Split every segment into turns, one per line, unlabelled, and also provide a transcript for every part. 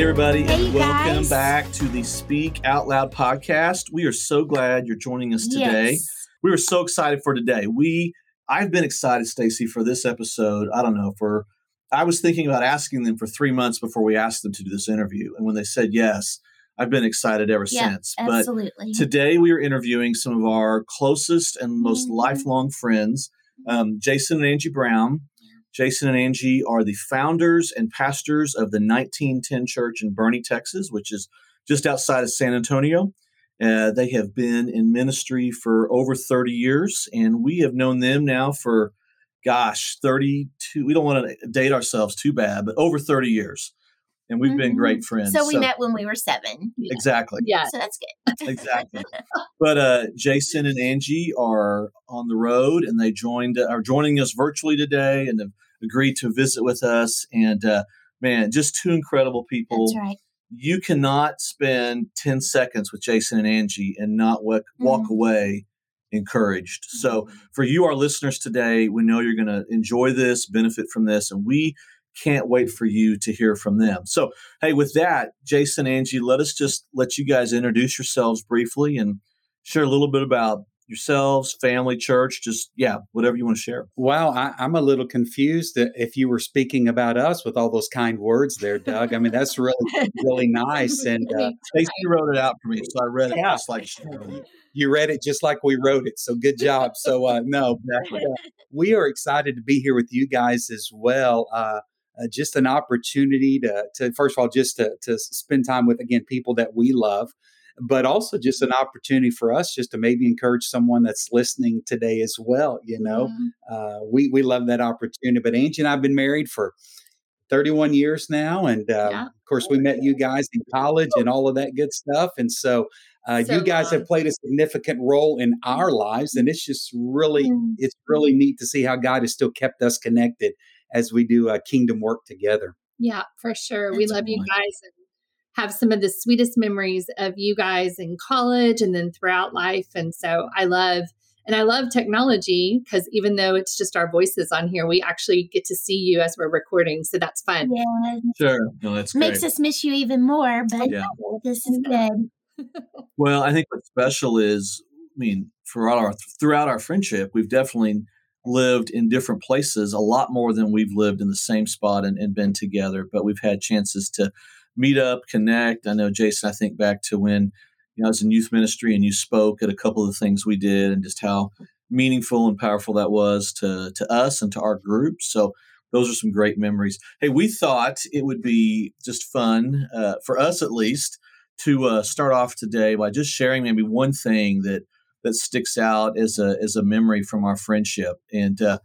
Hey, everybody,
Hey,
and welcome
guys.
back to the Speak Out Loud podcast. We are so glad you're joining us today.
Yes.
We were so excited for today. We, I've been excited, Stacy, for this episode. I don't know for. I was thinking about asking them for three months before we asked them to do this interview, and when they said yes, I've been excited ever
Yeah,
since. But Today, we are interviewing some of our closest and most
Mhm.
lifelong friends, um, Jason and Angie Brown. Jason and Angie are the founders and pastors of the 1910 Church in Boerne, Texas, which is just outside of San Antonio. Uh, they have been in ministry for over 30 years, and we have known them now for, gosh, 32. We don't want to date ourselves too bad, but over 30 years. And we've been
Mhm.
great friends.
so we met when we were seven.
Exactly.
Yeah.
So that's good.
exactly. But uh, Jason and Angie are on the road, and they joined are joining us virtually today, and have agreed to visit with us. And uh, man, just two incredible people.
That's right.
You cannot spend ten seconds with Jason and Angie and not walk, walk
Mhm.
away encouraged. So for you, our listeners today, we know you're going to enjoy this, benefit from this, and we can't wait for you to hear from them. So, hey, with that, Jason, Angie, let us just let you guys introduce yourselves briefly and share a little bit about yourselves, family, church, just yeah, whatever you want to share.
Wow, I, I'm a little confused that if you were speaking about us with all those kind words there, Doug. I mean, that's really, really nice. And uh,
Stacey wrote it out for me, so I read it
Yeah.
just like she
you read it just like we wrote it. So good job. So, uh, no, but, uh, we are excited to be here with you guys as well. Uh, uh, just an opportunity to, to, first of all, just to, to spend time with, again, people that we love, but also just an opportunity for us just to maybe encourage someone that's listening today as well. You know,
Mhm.
uh, we we love that opportunity. But Angie and I've been married for 31 years now, and uh,
Yeah.
of course we met you guys in college and all of that good stuff. And so, uh,
So
you guys have played a significant role in our lives, and it's just really
Mm.
it's really neat to see how God has still kept us connected as we do uh, kingdom work together.
Yeah, for sure. we love you guys and have some of the sweetest memories of you guys in college and then throughout life. And so I love and I love technology because even though it's just our voices on here, we actually get to see you as we're recording. So that's fun.
Yeah.
Sure, no, that's
Makes
great.
us miss you even more, but
Yeah.
this is good.
Well, I think what's special is, I mean, for all our throughout our friendship, we've definitely lived in different places a lot more than we've lived in the same spot and, and been together. But we've had chances to meet up, connect. I know Jason. I think back to when you know I was in youth ministry and you spoke at a couple of the things we did, and just how meaningful and powerful that was to to us and to our group. So. Those are some great memories. Hey, we thought it would be just fun uh, for us, at least, to uh, start off today by just sharing maybe one thing that that sticks out as a as a memory from our friendship, and uh,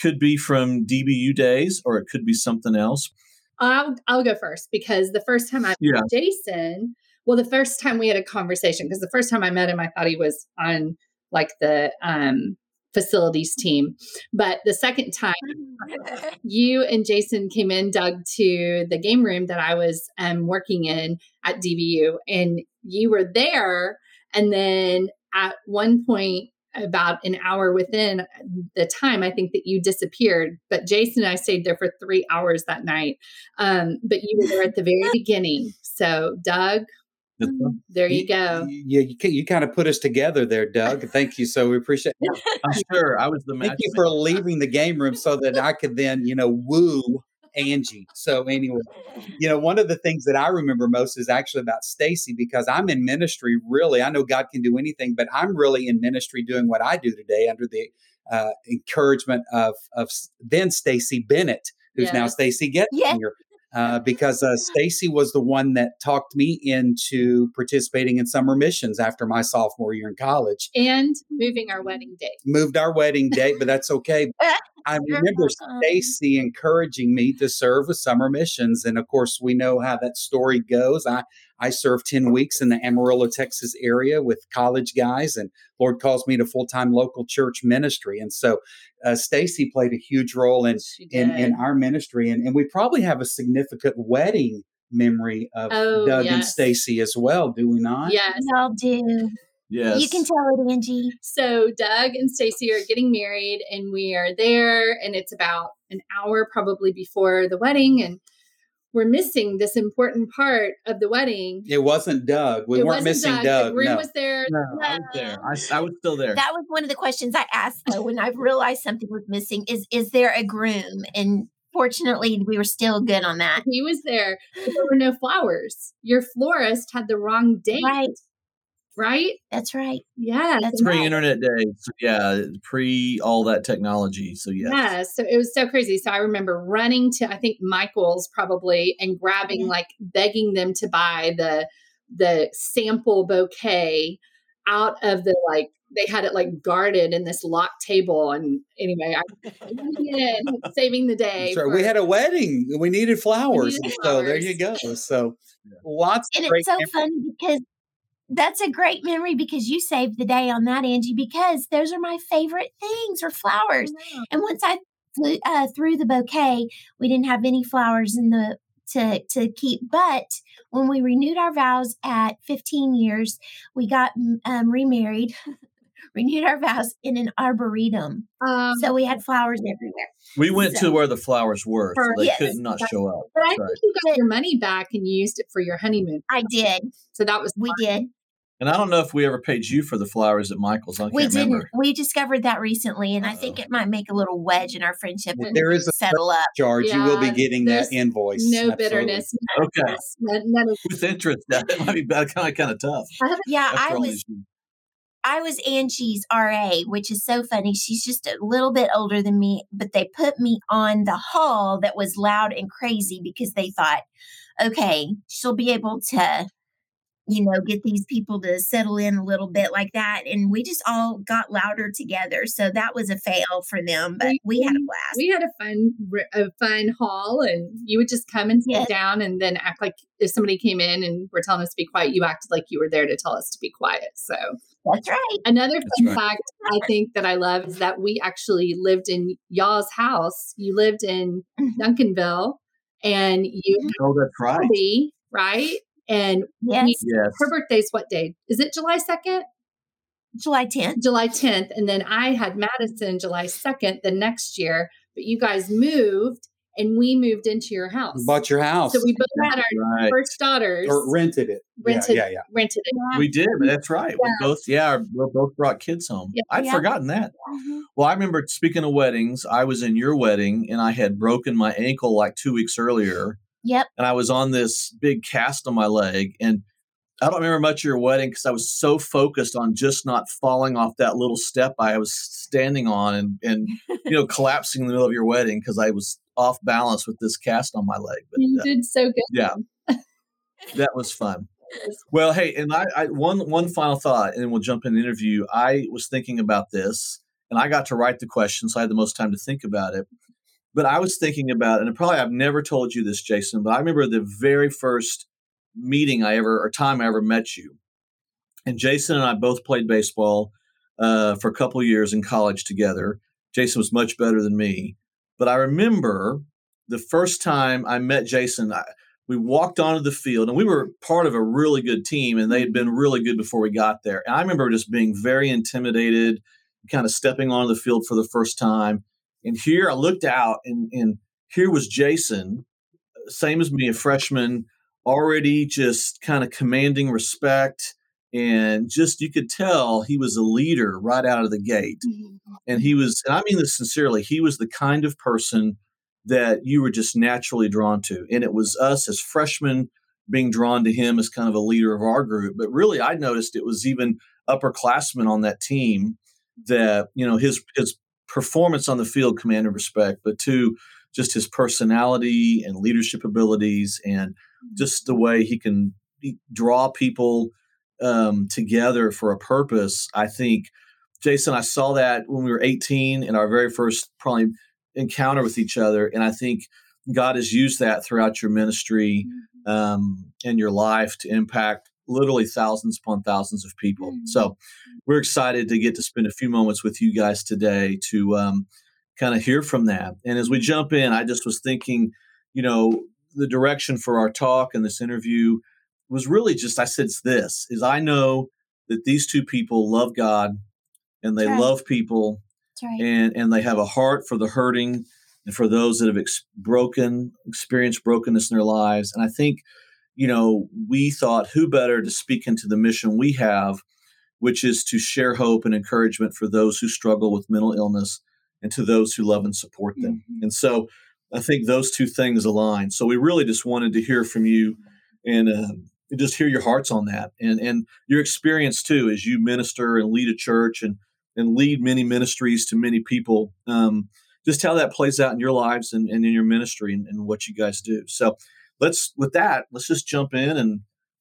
could be from DBU days, or it could be something else.
I'll I'll go first because the first time I
Yeah.
Jason, well, the first time we had a conversation, because the first time I met him, I thought he was on like the um facilities team. But the second time you and Jason came in, Doug, to the game room that I was um, working in at DBU, and you were there. And then at one point, about an hour within the time, I think that you disappeared. But Jason and I stayed there for three hours that night. Um, but you were there at the very beginning. So, Doug, there you go.
Yeah, you, you kind of put us together there, Doug. Thank you. So we appreciate. it.
I'm sure I was the
Thank you for leaving the game room so that I could then, you know, woo Angie. So anyway, you know, one of the things that I remember most is actually about Stacy because I'm in ministry. Really, I know God can do anything, but I'm really in ministry doing what I do today under the uh, encouragement of of then Stacy Bennett, who's now Stacy Gettinger.
Yeah.
Uh, because uh, Stacy was the one that talked me into participating in summer missions after my sophomore year in college
And moving our wedding date.
moved our wedding date, but that's okay. I remember Stacy encouraging me to serve with summer missions. And of course, we know how that story goes. I, I served 10 weeks in the Amarillo, Texas area with college guys, and Lord calls me to full time local church ministry. And so uh, Stacy played a huge role in, in, in our ministry. And, and we probably have a significant wedding memory of
Oh,
Doug and. Stacy as well, do we not?
yes.
Y'all do.
Yes.
You can tell it, Angie.
So Doug and Stacy are getting married, and we are there, and it's about an hour probably before the wedding, and we're missing this important part of the wedding.
It wasn't Doug. We
It
weren't missing
Doug.
Doug.
The groom
no.
was there.
No, I was there. I, I was still there.
That was one of the questions I asked though when I realized something was missing. Is is there a groom? And fortunately, we were still good on that.
He was there, but there were no flowers. Your florist had the wrong date,
Right.
Right?
That's right.
Yeah.
That's right.
Pre-internet days, so yeah, pre all that technology. So yeah,
Yeah, so it was so crazy. So I remember running to I think Michael's probably and grabbing
Mhm.
like begging them to buy the the sample bouquet out of the like they had it like guarded in this locked table and anyway I yeah, saving the day.
Sorry, we had a wedding. We needed flowers.
needed
So there you go. So lots
And
of great
it's so
memories.
funny because that's a great memory because you saved the day on that, Angie, because those are my favorite things or flowers. And once I flew, uh, threw the bouquet, we didn't have any flowers in the to to keep. But when we renewed our vows at 15 years, we got mm, um, remarried, renewed our vows in an arboretum.
Um,
So we had flowers everywhere.
we went
So-
to where the flowers were, so they
yes,
could not
that's-
show up.
but I
Right.
think you got your money back and you used it for your honeymoon.
I did.
So that was
We
fun.
did.
And I don't know if we ever paid you for the flowers at Michael's. I can't
We didn't.
remember.
We discovered that recently, and I think it might make a little wedge in our friendship
If
and
there is a
settle up.
charge, you will be getting that invoice.
No
Absolutely.
bitterness.
Okay,
None, none of
with interest, that might be kind of kind of tough.
Yeah, I was
years.
I was Angie's RA, which is so funny. She's just a little bit older than me, but they put me on the hall that was loud and crazy because they thought, okay, she'll be able to, you know, get these people to settle in a little bit like that. And we just all got louder together. So that was a fail for them, but we had a blast.
we had a fun r- a fun hall and you would just come and sit
Yes.
down and then act like if somebody came in and were telling us to be quiet you acted like you were there to tell us to be quiet so
That's right.
another
That's
fun
right.
fact i think that i love is that we actually lived in y'all's house you lived in
Mhm.
duncanville and you
Oh, that's right.
Abby, right and
Yes.
we-
Yes.
her birthday's what day is it july 2nd
July 10th.
July 10th. And then I had Madison July 2nd the next year, but you guys moved and we moved into your house.
Bought your house
so we both had our
Right.
first daughters
or rented it.
rented,
Yeah, yeah, yeah.
rented it.
We did. That's right. We both, yeah, we both brought kids home.
Yeah.
I'd
Yeah.
forgotten that.
Mhm.
Well, I remember speaking of weddings, I was in your wedding and I had broken my ankle like two weeks earlier.
Yep.
And I was on this big cast on my leg. And I don't remember much of your wedding because I was so focused on just not falling off that little step I was standing on and, and you know, collapsing in the middle of your wedding because I was off balance with this cast on my leg. But
You
uh,
did so good.
yeah, that was fun. Well, hey, and I, I one one final thought, and then we'll jump in the interview. I was thinking about this, and I got to write the question, so I had the most time to think about it. But I was thinking about, and probably I've never told you this, Jason, but I remember the very first meeting I ever or time I ever met you. And Jason and I both played baseball uh, for a couple years in college together. Jason was much better than me, but I remember the first time I met Jason. I, we walked onto the field and we were part of a really good team and they had been really good before we got there. And I remember just being very intimidated, kind of stepping onto the field for the first time. And here I looked out and, and here was Jason, same as me, a freshman, already just kind of commanding respect. And just you could tell he was a leader right out of the gate. Mm-hmm. And he was, and I mean this sincerely, he was the kind of person that you were just naturally drawn to. And it was us as freshmen being drawn to him as kind of a leader of our group. But really, I noticed it was even upperclassmen on that team that, you know, his, his performance on the field command and respect, but two, just his personality and leadership abilities and just the way he can draw people um, together for a purpose. I think, Jason, I saw that when we were 18 in our very first probably encounter with each other. And I think God has used that throughout your ministry um, and your life to impact literally thousands upon thousands of people.
Mhm.
So we're excited to get to spend a few moments with you guys today to um, kind of hear from that. And as we jump in, I just was thinking, you know, the direction for our talk and this interview was really just I said it's this is I know that these two people love God and they
right.
love people
right.
and and they have a heart for the hurting and for those that have ex- broken, experienced brokenness in their lives. And I think, you know, we thought who better to speak into the mission we have, which is to share hope and encouragement for those who struggle with mental illness and to those who love and support them. Mm-hmm. And so I think those two things align. So we really just wanted to hear from you and uh, just hear your hearts on that and and your experience too as you minister and lead a church and and lead many ministries to many people. Um, just how that plays out in your lives and, and in your ministry and, and what you guys do. So let's with that, let's just jump in and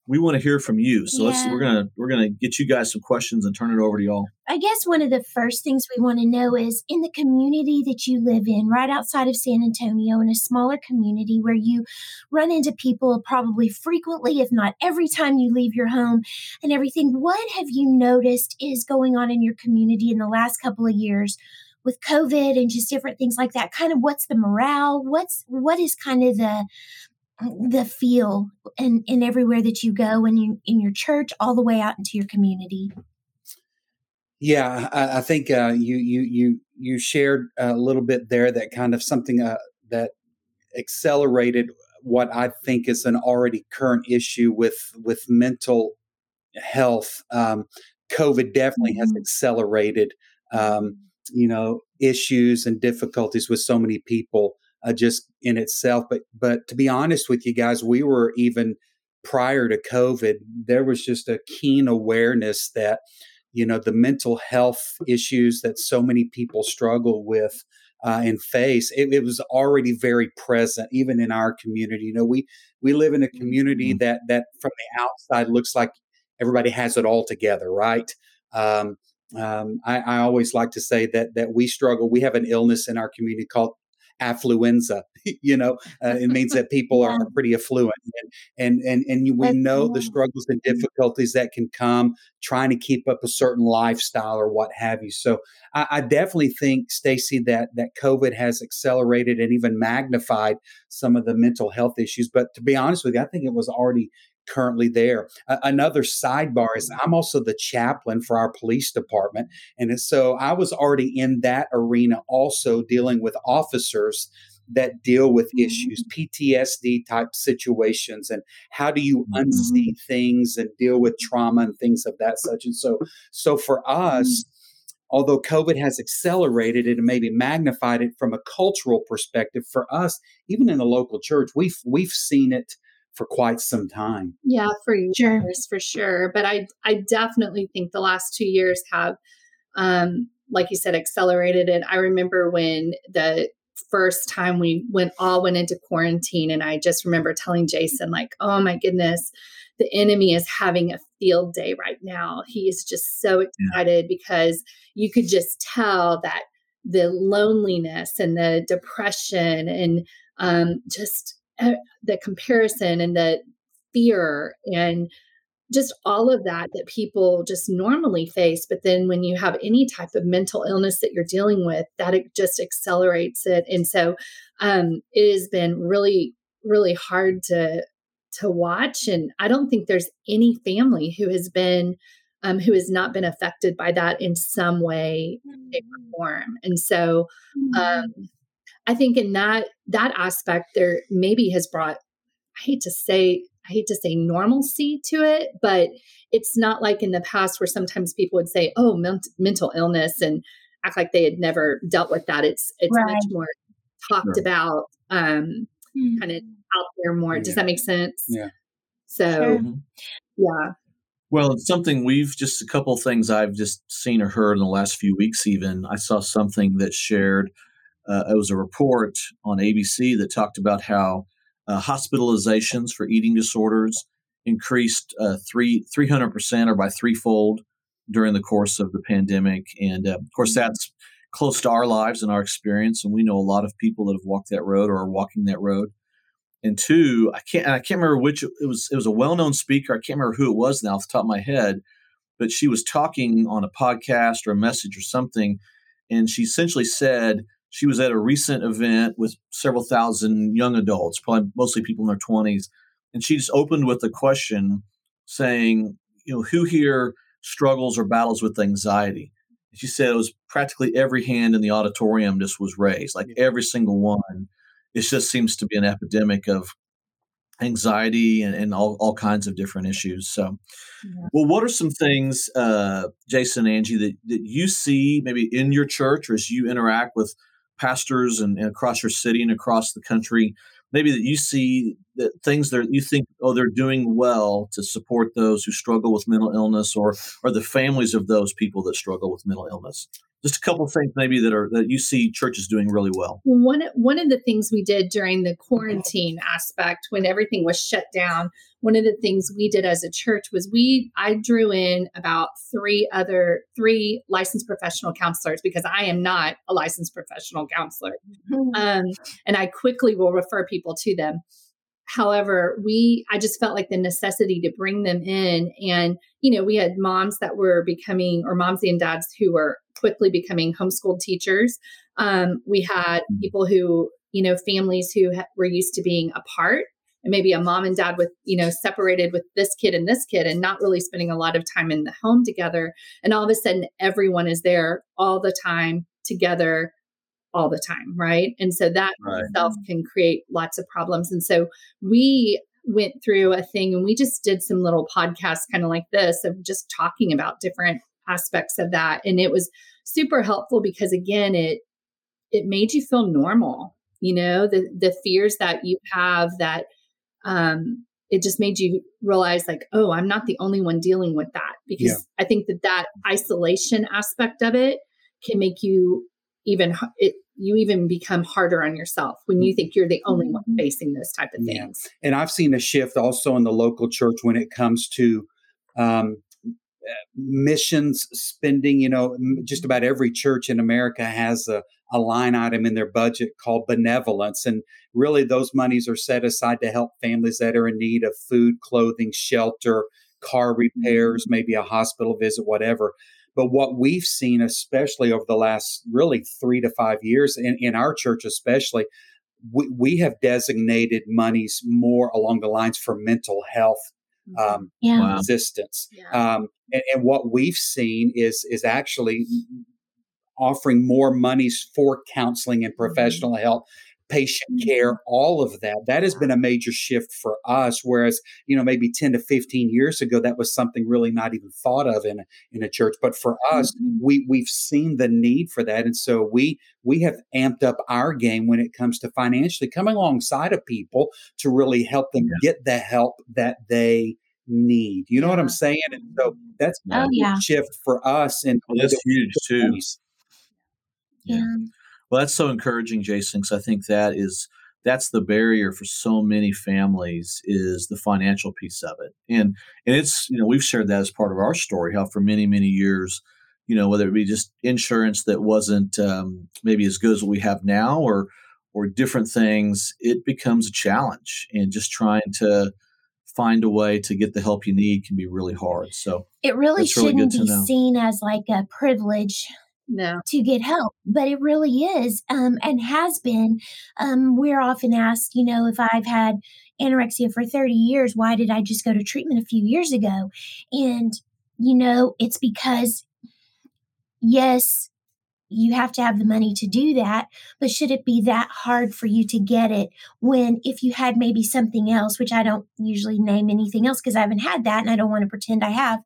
we want to hear from you. So yeah. let's we're gonna we're gonna get you guys some questions and turn it over to y'all.
I guess one of the first things we want to know is in the community that you live in, right outside of San Antonio, in a smaller community where you run into people probably frequently, if not every time you leave your home and everything. What have you noticed is going on in your community in the last couple of years? with COVID and just different things like that, kind of what's the morale? What's what is kind of the the feel and in, in everywhere that you go and you, in your church all the way out into your community.
Yeah i, I think uh, you you you you shared a little bit there that kind of something uh, that accelerated what i think is an already current issue with with mental health. Um, covid definitely mm-hmm. has accelerated um, you know issues and difficulties with so many people uh, just in itself. But but to be honest with you guys, we were even prior to COVID, there was just a keen awareness that you know the mental health issues that so many people struggle with uh, and face it, it, was already very present even in our community you know we we live in a community mm-hmm. that that from the outside looks like everybody has it all together right um, um, I, I, always like to say that that we struggle. We have an illness in our community called affluenza. you know, uh, it means that people yeah. are pretty affluent, and and and, and we That's know the struggles and difficulties that can come trying to keep up a certain lifestyle or what have you. So I, I definitely think, Stacy, that that COVID has accelerated and even magnified some of the mental health issues. But to be honest with you, I think it was already currently there. Uh, another sidebar is I'm also the chaplain for our police department. And so I was already in that arena also dealing with officers that deal with issues, PTSD type situations, and how do you mm-hmm. unsee things and deal with trauma and things of that such. And so, so for us, mm-hmm. although COVID has accelerated it and maybe magnified it from a cultural perspective, for us, even in the local church, we've we've seen it for quite some time.
Yeah, for years, sure. for sure. But I I definitely think the last two years have um like you said accelerated it. I remember when the first time we went all went into quarantine and I just remember telling Jason like, "Oh my goodness, the enemy is having a field day right now. He is just so excited yeah. because you could just tell that the loneliness and the depression and um, just the comparison and the fear and just all of that that people just normally face but then when you have any type of mental illness that you're dealing with that it just accelerates it and so um, it has been really really hard to to watch and i don't think there's any family who has been um, who has not been affected by that in some way shape or mm. form and so um, I think in that that aspect there maybe has brought I hate to say I hate to say normalcy to it, but it's not like in the past where sometimes people would say, "Oh, ment- mental illness," and act like they had never dealt with that. It's it's right. much more talked sure. about, um, mm-hmm. kind of out there more. Yeah. Does that make sense?
Yeah.
So, sure. Mm-hmm. yeah.
Well, it's something we've just a couple things I've just seen or heard in the last few weeks. Even I saw something that shared uh, it was a report on ABC that talked about how uh, hospitalizations for eating disorders increased uh, three three hundred percent or by threefold during the course of the pandemic, and uh, of course that's close to our lives and our experience, and we know a lot of people that have walked that road or are walking that road. And two, I can't I can't remember which it was. It was a well known speaker. I can't remember who it was now off the top of my head, but she was talking on a podcast or a message or something, and she essentially said she was at a recent event with several thousand young adults, probably mostly people in their 20s. And she just opened with a question saying, you know, who here struggles or battles with anxiety? as you said, it was practically every hand in the auditorium just was raised, like every single one. It just seems to be an epidemic of anxiety and, and all, all kinds of different issues. So, yeah. well, what are some things, uh, Jason and Angie, that, that you see maybe in your church or as you interact with pastors and, and across your city and across the country maybe that you see that things that you think oh they're doing well to support those who struggle with mental illness or or the families of those people that struggle with mental illness just a couple of things maybe that are that you see churches doing really well.
One one of the things we did during the quarantine aspect when everything was shut down one of the things we did as a church was we i drew in about three other three licensed professional counselors because i am not a licensed professional counselor. Mm-hmm. um, and i quickly will refer people to them however we i just felt like the necessity to bring them in and you know we had moms that were becoming or moms and dads who were quickly becoming homeschooled teachers. Um, we had mm. people who you know families who ha- were used to being apart. And maybe a mom and dad with you know separated with this kid and this kid and not really spending a lot of time in the home together. And all of a sudden everyone is there all the time together all the time, right? And so that right. itself can create lots of problems. And so we went through a thing and we just did some little podcasts kind of like this of just talking about different aspects of that and it was super helpful because again it it made you feel normal you know the the fears that you have that um it just made you realize like oh i'm not the only one dealing with that because yeah. i think that that isolation aspect of it can make you even it, you even become harder on yourself when you think you're the only one mm-hmm. facing those type of things.
Yeah. And I've seen a shift also in the local church when it comes to um, missions spending. You know, just about every church in America has a, a line item in their budget called benevolence. And really, those monies are set aside to help families that are in need of food, clothing, shelter, car repairs, mm-hmm. maybe a hospital visit, whatever. But what we've seen, especially over the last really three to five years, in, in our church especially, we, we have designated monies more along the lines for mental health mm-hmm. um, yeah. resistance. Yeah. Um, and, and, what we've seen is is actually offering more monies for counseling and mm-hmm. professional mm-hmm. help patient mm-hmm. care, all of that. That has been a major shift for us. Whereas, you know, maybe 10 to 15 years ago, that was something really not even thought of in a, in a church. But for us, mm-hmm. we, we've seen the need for that. And so we, we have amped up our game when it comes to financially coming alongside of people to really help them yeah. get the help that they need. You know yeah. what I'm saying? And so that's oh, a yeah. shift for us. And
well, that's huge too. Yeah. Well, that's so encouraging, Jason, because I think that is that's the barrier for so many families is the financial piece of it. And and it's you know we've shared that as part of our story how for many many years you know whether it be just insurance that wasn't um, maybe as good as what we have now or or different things it becomes a challenge. And just trying to find a way to get the help you need can be really hard. So
it really shouldn't really be seen as like a privilege
no.
to get help, but it really is um, and has been. Um, we're often asked, you know, if I've had anorexia for 30 years, why did I just go to treatment a few years ago? And, you know, it's because, yes, you have to have the money to do that, but should it be that hard for you to get it when if you had maybe something else, which I don't usually name anything else because I haven't had that and I don't want to pretend I have,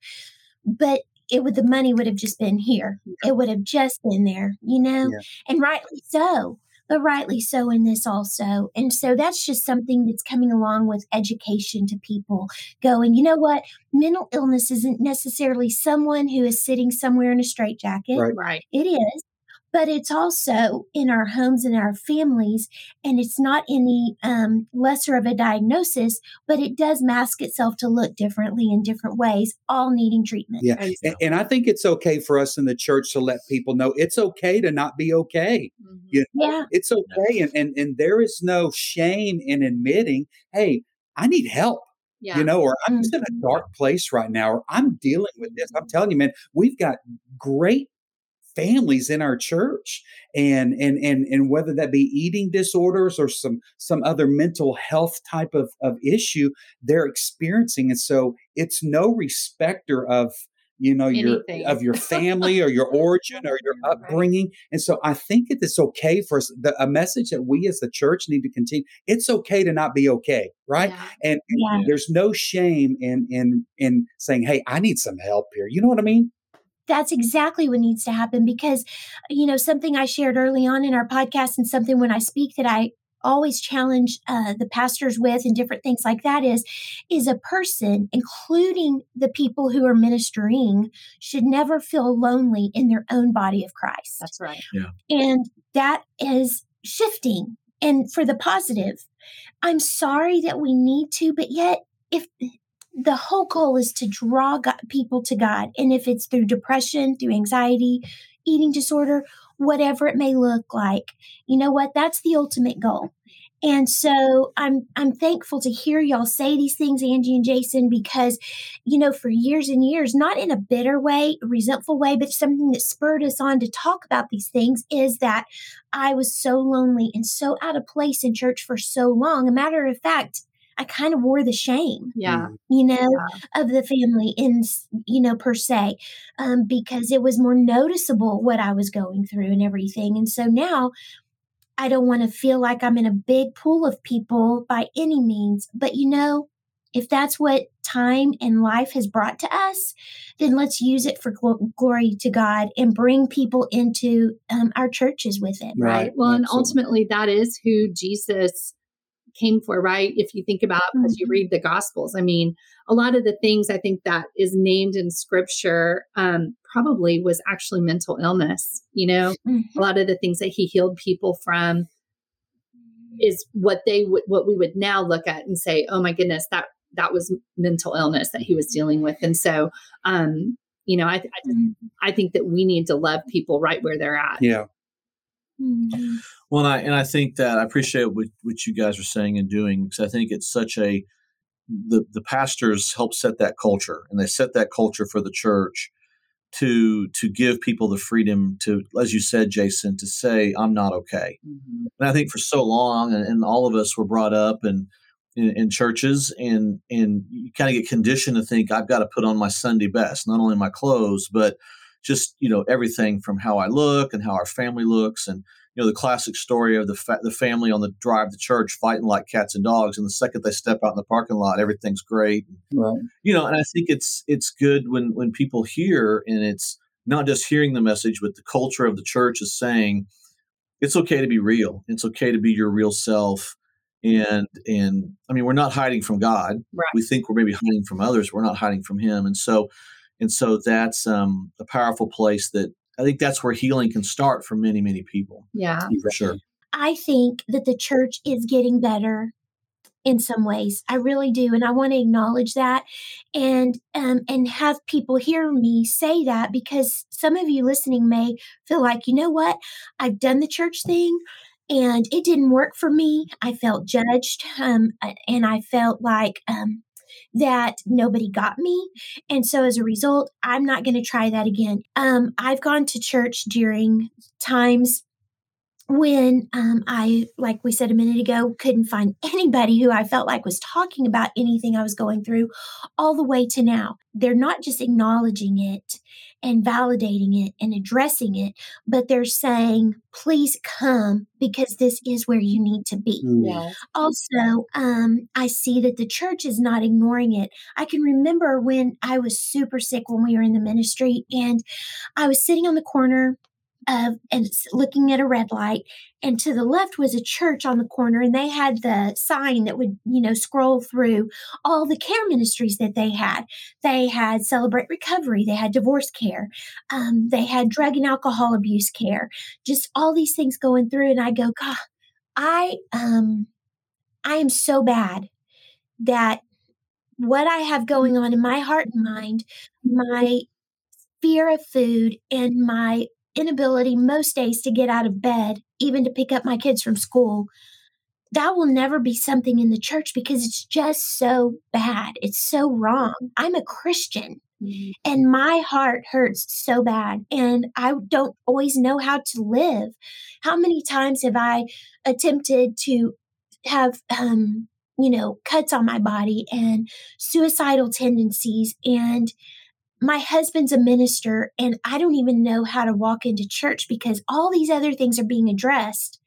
but it would the money would have just been here. It would have just been there, you know, yeah. and rightly so. But rightly so in this also. And so that's just something that's coming along with education to people going, you know what? Mental illness isn't necessarily someone who is sitting somewhere in a straitjacket.
Right. right.
It is but it's also in our homes and our families. And it's not any um, lesser of a diagnosis, but it does mask itself to look differently in different ways, all needing treatment.
Yeah. And, and I think it's okay for us in the church to let people know it's okay to not be okay. Mm-hmm. You know, yeah. It's okay. And, and, and there is no shame in admitting, hey, I need help. Yeah. You know, or I'm just in a mm-hmm. dark place right now, or I'm dealing with this. I'm telling you, man, we've got great families in our church and and and and whether that be eating disorders or some some other mental health type of of issue they're experiencing. And so it's no respecter of you know your of your family or your origin or your upbringing. And so i think that it's okay for us the, a message that we as the church need to continue it's okay to not be okay right?
Yeah.
and, and
Yeah.
there's no shame in in in saying hey i need some help here. You know what i mean
that's exactly what needs to happen because you know something i shared early on in our podcast and something when i speak that i always challenge uh, the pastors with and different things like that is is a person including the people who are ministering should never feel lonely in their own body of christ
That's right. Yeah.
And that is shifting and for the positive i'm sorry that we need to but yet if the whole goal is to draw God, people to god. And if it's through depression through anxiety eating disorder whatever it may look like you know what? That's the ultimate goal. And so i'm i'm thankful to hear y'all say these things angie and jason because you know for years and years not in a bitter way resentful way but something that spurred us on to talk about these things is that i was so lonely and so out of place in church for so long. A matter of fact i kind of wore the shame
Yeah.
Mm.
you know, of the family in, you know, per se, um, because it was more noticeable what I was going through and everything. And so now I don't want to feel like I'm in a big pool of people by any means. But, you know, if that's what time and life has brought to us, then let's use it for glo- glory to God and bring people into um, our churches with it.
Right. Well, and ultimately, that is who Jesus came for, right? If you think about as you
Mhm.
read the Gospels, I mean, a lot of the things I think that is named in Scripture um, probably was actually mental illness. You know,
Mhm.
a lot of the things that he healed people from is what they would what we would now look at and say, "Oh my goodness, that that was mental illness that he was dealing with." And so, um, you know, I I, just, I think that we need to love people right where they're at.
yeah
Mhm.
Well, and I, and I think that I appreciate what, what you guys are saying and doing because I think it's such a the the pastors help set that culture and they set that culture for the church to to give people the freedom to, as you said, Jason, to say I'm not okay.
Mhm.
And I think for so long, and, and all of us were brought up in in, in churches, and and you kind of get conditioned to think I've got to put on my Sunday best, not only my clothes, but just you know everything from how I look and how our family looks, and you know the classic story of the fa- the family on the drive to church fighting like cats and dogs, and the second they step out in the parking lot, everything's great.
right
You know, and I think it's it's good when when people hear, and it's not just hearing the message, but the culture of the church is saying it's okay to be real. It's okay to be your real self. And and I mean, we're not hiding from God.
Right.
We think we're maybe hiding from others. We're not hiding from Him. And so, and so that's um, a powerful place that I think that's where healing can start for many many people
Yeah.
for sure.
I think that the church is getting better in some ways. I really do, and I want to acknowledge that and um, and have people hear me say that because some of you listening may feel like, you know what, I've done the church thing. And it didn't work for me. I felt judged, um, and I felt like um, that nobody got me. And so, as a result, I'm not going to try that again. Um, I've gone to church during times when um, I, like we said a minute ago, couldn't find anybody who I felt like was talking about anything I was going through, all the way to now. They're not just acknowledging it and validating it and addressing it, but they're saying, please come because this is where you need to be
Mm.
Yeah.
also um, i see that the church is not ignoring it i can remember when i was super sick when we were in the ministry and i was sitting on the corner of and looking at a red light and to the left was a church on the corner and they had the sign that would you know scroll through all the care ministries that they had. They had celebrate recovery they had divorce care um, they had drug and alcohol abuse care just all these things going through and i go god i um I am so bad that what I have going on in my heart and mind, my fear of food, and my inability most days to get out of bed, even to pick up my kids from school, that will never be something in the church because it's just so bad. It's so wrong. I'm a Christian and my heart hurts so bad and i don't always know how to live how many times have i attempted to have um you know cuts on my body and suicidal tendencies and my husband's a minister and I don't even know how to walk into church because all these other things are being addressed.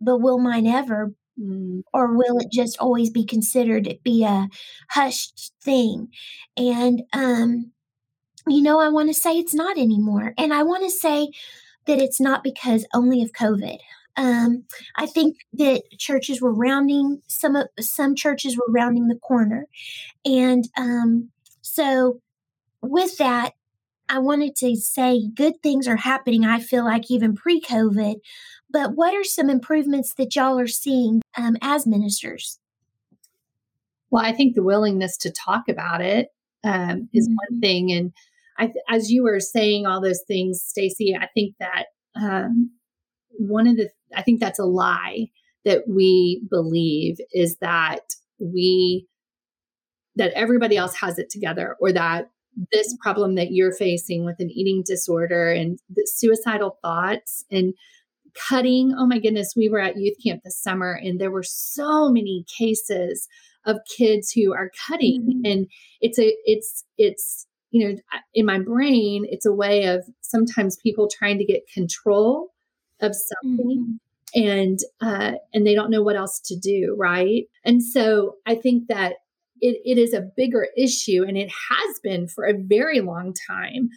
But will mine ever? Mm. Or will it just always be considered be a hushed thing? And, um, you know, I want to say it's not anymore. And I want to say that it's not because only of COVID. Um, I think that churches were rounding some of some churches were rounding the corner, and um, so with that, I wanted to say good things are happening. I feel like even pre-COVID, but what are some improvements that y'all are seeing um, as ministers?
Well, I think the willingness to talk about it um, is mm-hmm. one thing, and I, as you were saying all those things, Stacy, I think that um, one of the I think that's a lie that we believe is that we that everybody else has it together or that this problem that you're facing with an eating disorder and the suicidal thoughts and cutting oh my goodness we were at youth camp this summer and there were so many cases of kids who are cutting mm-hmm. and it's a it's it's you know in my brain it's a way of sometimes people trying to get control of something mm-hmm. and uh, and they don't know what else to do right and so i think that it, it is a bigger issue and it has been for a very long time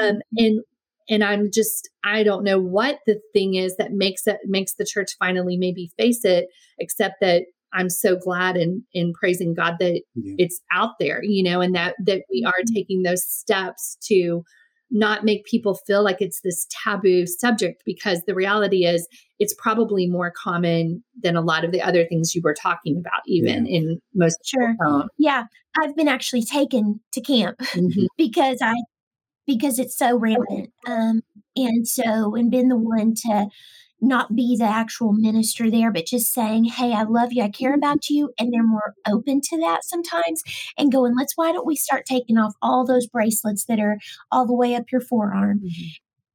um, mm-hmm. and and i'm just i don't know what the thing is that makes it makes the church finally maybe face it except that i'm so glad and in praising god that yeah. it's out there you know and that that we are mm-hmm. taking those steps to not make people feel like it's this taboo subject because the reality is it's probably more common than a lot of the other things you were talking about even yeah. in most
sure. yeah. I've been actually taken to camp mm-hmm. because i because it's so rampant. Um and so and been the one to not be the actual minister there, but just saying, Hey, I love you. I care mm-hmm. about you. And they're more open to that sometimes and going, let's, why don't we start taking off all those bracelets that are all the way up your forearm? Mm-hmm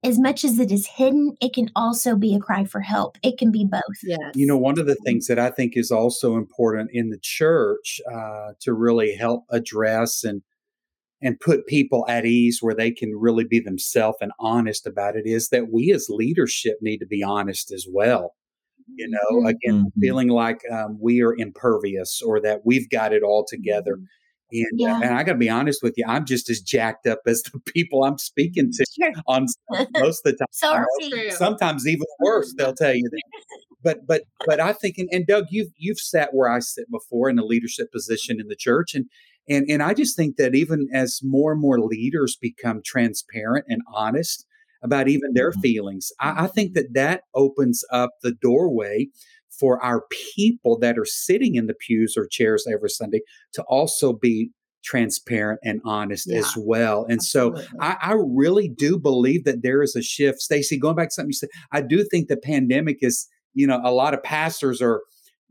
as much as it is hidden, it can also be a cry for help. It can be both.
Yes.
You know, one of the things that I think is also important in the church uh, to really help address and and put people at ease where they can really be themselves and honest about it is that we as leadership need to be honest as well. You know, mm-hmm. again, mm-hmm. feeling like um, we are impervious or that we've got it all together. Mm-hmm. And, uh, yeah. uh, and I got to be honest with you, I'm just as jacked up as the people I'm speaking to sure. on most of the time.
so
sometimes even worse, they'll tell you that. But but but I think and, and Doug, you've you've sat where I sit before in a leadership position in the church, and and, and I just think that even as more and more leaders become transparent and honest about even their mm-hmm. feelings, I, I think that that opens up the doorway for our people that are sitting in the pews or chairs every Sunday to also be transparent and honest yeah, as well. And absolutely. so I, I, really do believe that there is a shift. Stacy, going back to something you said, I do think the pandemic is, you know, a lot of pastors are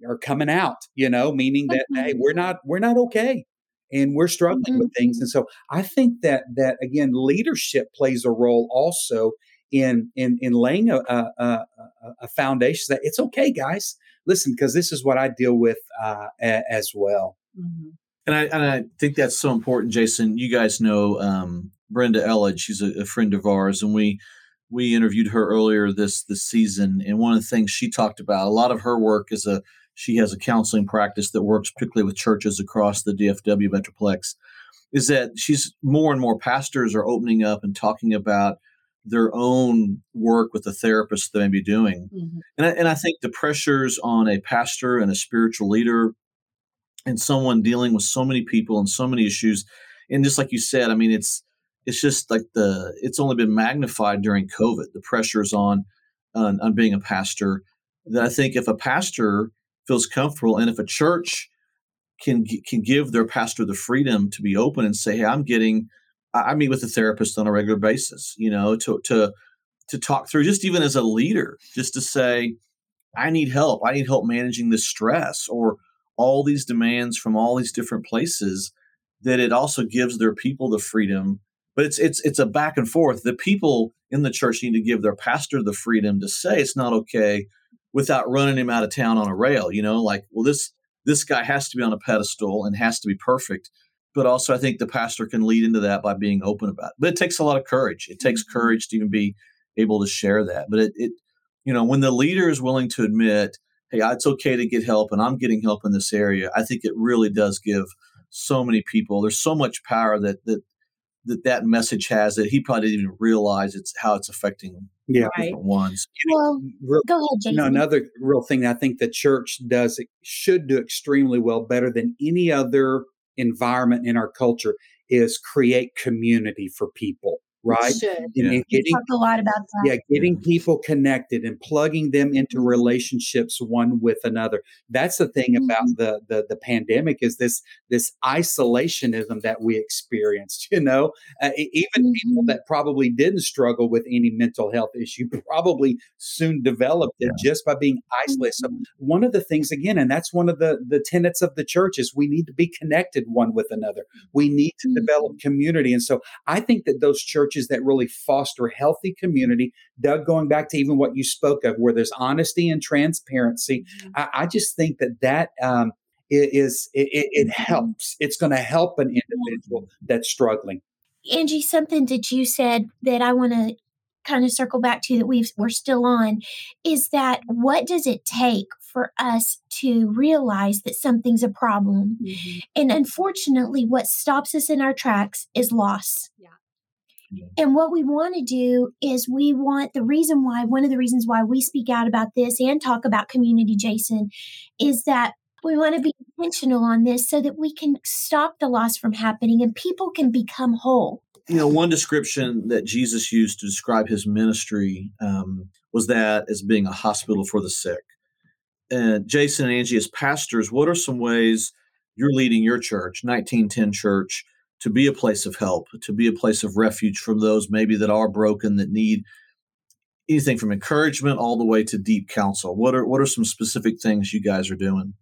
are coming out, you know, meaning that hey, we're not we're not okay and we're struggling mm-hmm. with things. And so I think that that again, leadership plays a role also in in in laying a a, a, a foundation that it's okay, guys. Listen, because this is what I deal with uh, a, as well.
Mm-hmm. And I and I think that's so important, Jason. You guys know um, Brenda Elledge. She's a, a friend of ours, and we we interviewed her earlier this this season. And one of the things she talked about, a lot of her work is a she has a counseling practice that works particularly with churches across the DFW Metroplex. Is that she's more and more pastors are opening up and talking about their own work with the therapist they may be doing. Mm-hmm. And, I, and I think the pressures on a pastor and a spiritual leader and someone dealing with so many people and so many issues, and just like you said, I mean, it's it's just like the it's only been magnified during COVID. The pressures on on, on being a pastor. That I think if a pastor feels comfortable. And if a church can can give their pastor the freedom to be open and say, "Hey, I'm getting," I meet with a therapist on a regular basis, you know, to to to talk through, just even as a leader, just to say, "I need help. I need help managing this stress or all these demands from all these different places." That it also gives their people the freedom but it's it's it's a back and forth. The people in the church need to give their pastor the freedom to say it's not okay without running him out of town on a rail. You know, like, well, this this guy has to be on a pedestal and has to be perfect. but also I think the pastor can lead into that by being open about it. But it takes a lot of courage. It takes mm-hmm. courage to even be able to share that. But it, it you know, when the leader is willing to admit, hey, it's okay to get help and I'm getting help in this area, I think it really does give so many people, there's so much power that that that, that message has that he probably didn't even realize it's how it's affecting them. yeah. different ones.
Well, real, go ahead, Jason.
You know, another real thing I think the church does should do extremely well, better than any other environment in our culture, is create community for people right?
And, yeah. and getting a lot about that.
Yeah, getting people connected and plugging them into mm-hmm. relationships one with another. That's the thing mm-hmm. about the, the the pandemic is this this isolationism that we experienced. You know, uh, even mm-hmm. people that probably didn't struggle with any mental health issue probably soon developed it yeah. just by being isolated. So mm-hmm. one of the things again, and that's one of the the tenets of the church is we need to be connected one with another. We need to mm-hmm. develop community, and so I think that those churches churches that really foster healthy community. Doug, going back to even what you spoke of, where there's honesty and transparency, mm-hmm. I, I, just think that that um, is it, it, mm-hmm. helps. It's going to help an individual that's struggling.
Angie, something that you said that I want to kind of circle back to that we we're still on is that what does it take for us to realize that something's a problem? Mm-hmm. And unfortunately, what stops us in our tracks is loss. Yeah. And what we want to do is we want the reason why, one of the reasons why we speak out about this and talk about community, Jason, is that we want to be intentional on this so that we can stop the loss from happening and people can become whole.
You know, one description that Jesus used to describe his ministry um, was that as being a hospital for the sick. And Jason and Angie, as pastors, what are some ways you're leading your church, 1910 Church, to be a place of help, to be a place of refuge from those maybe that are broken, that need anything from encouragement all the way to deep counsel. What are what are some specific things you guys are doing?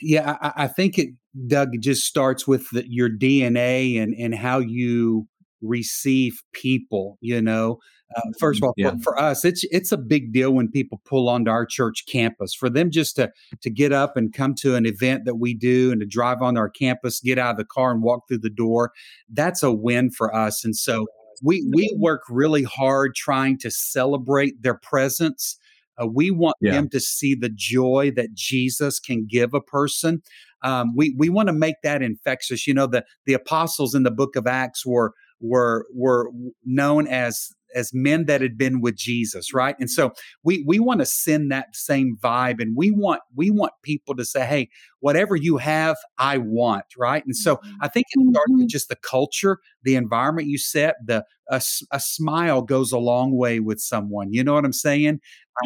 Yeah, I, I think it, Doug, just starts with the, your DNA and and how you receive people. You know, uh, first of all, yeah. for, for, us, it's it's a big deal when people pull onto our church campus. For them just to to get up and come to an event that we do and to drive on our campus, get out of the car and walk through the door, that's a win for us. And so we we work really hard trying to celebrate their presence. Uh, we want yeah. them to see the joy that Jesus can give a person. Um, we we want to make that infectious. You know, the the apostles in the book of Acts were were were known as as men that had been with Jesus, right? And so we we want to send that same vibe, and we want we want people to say, "Hey, whatever you have, I want," right? And so mm-hmm. I think it starts with just the culture, the environment you set. The a, a smile goes a long way with someone. You know what I'm saying?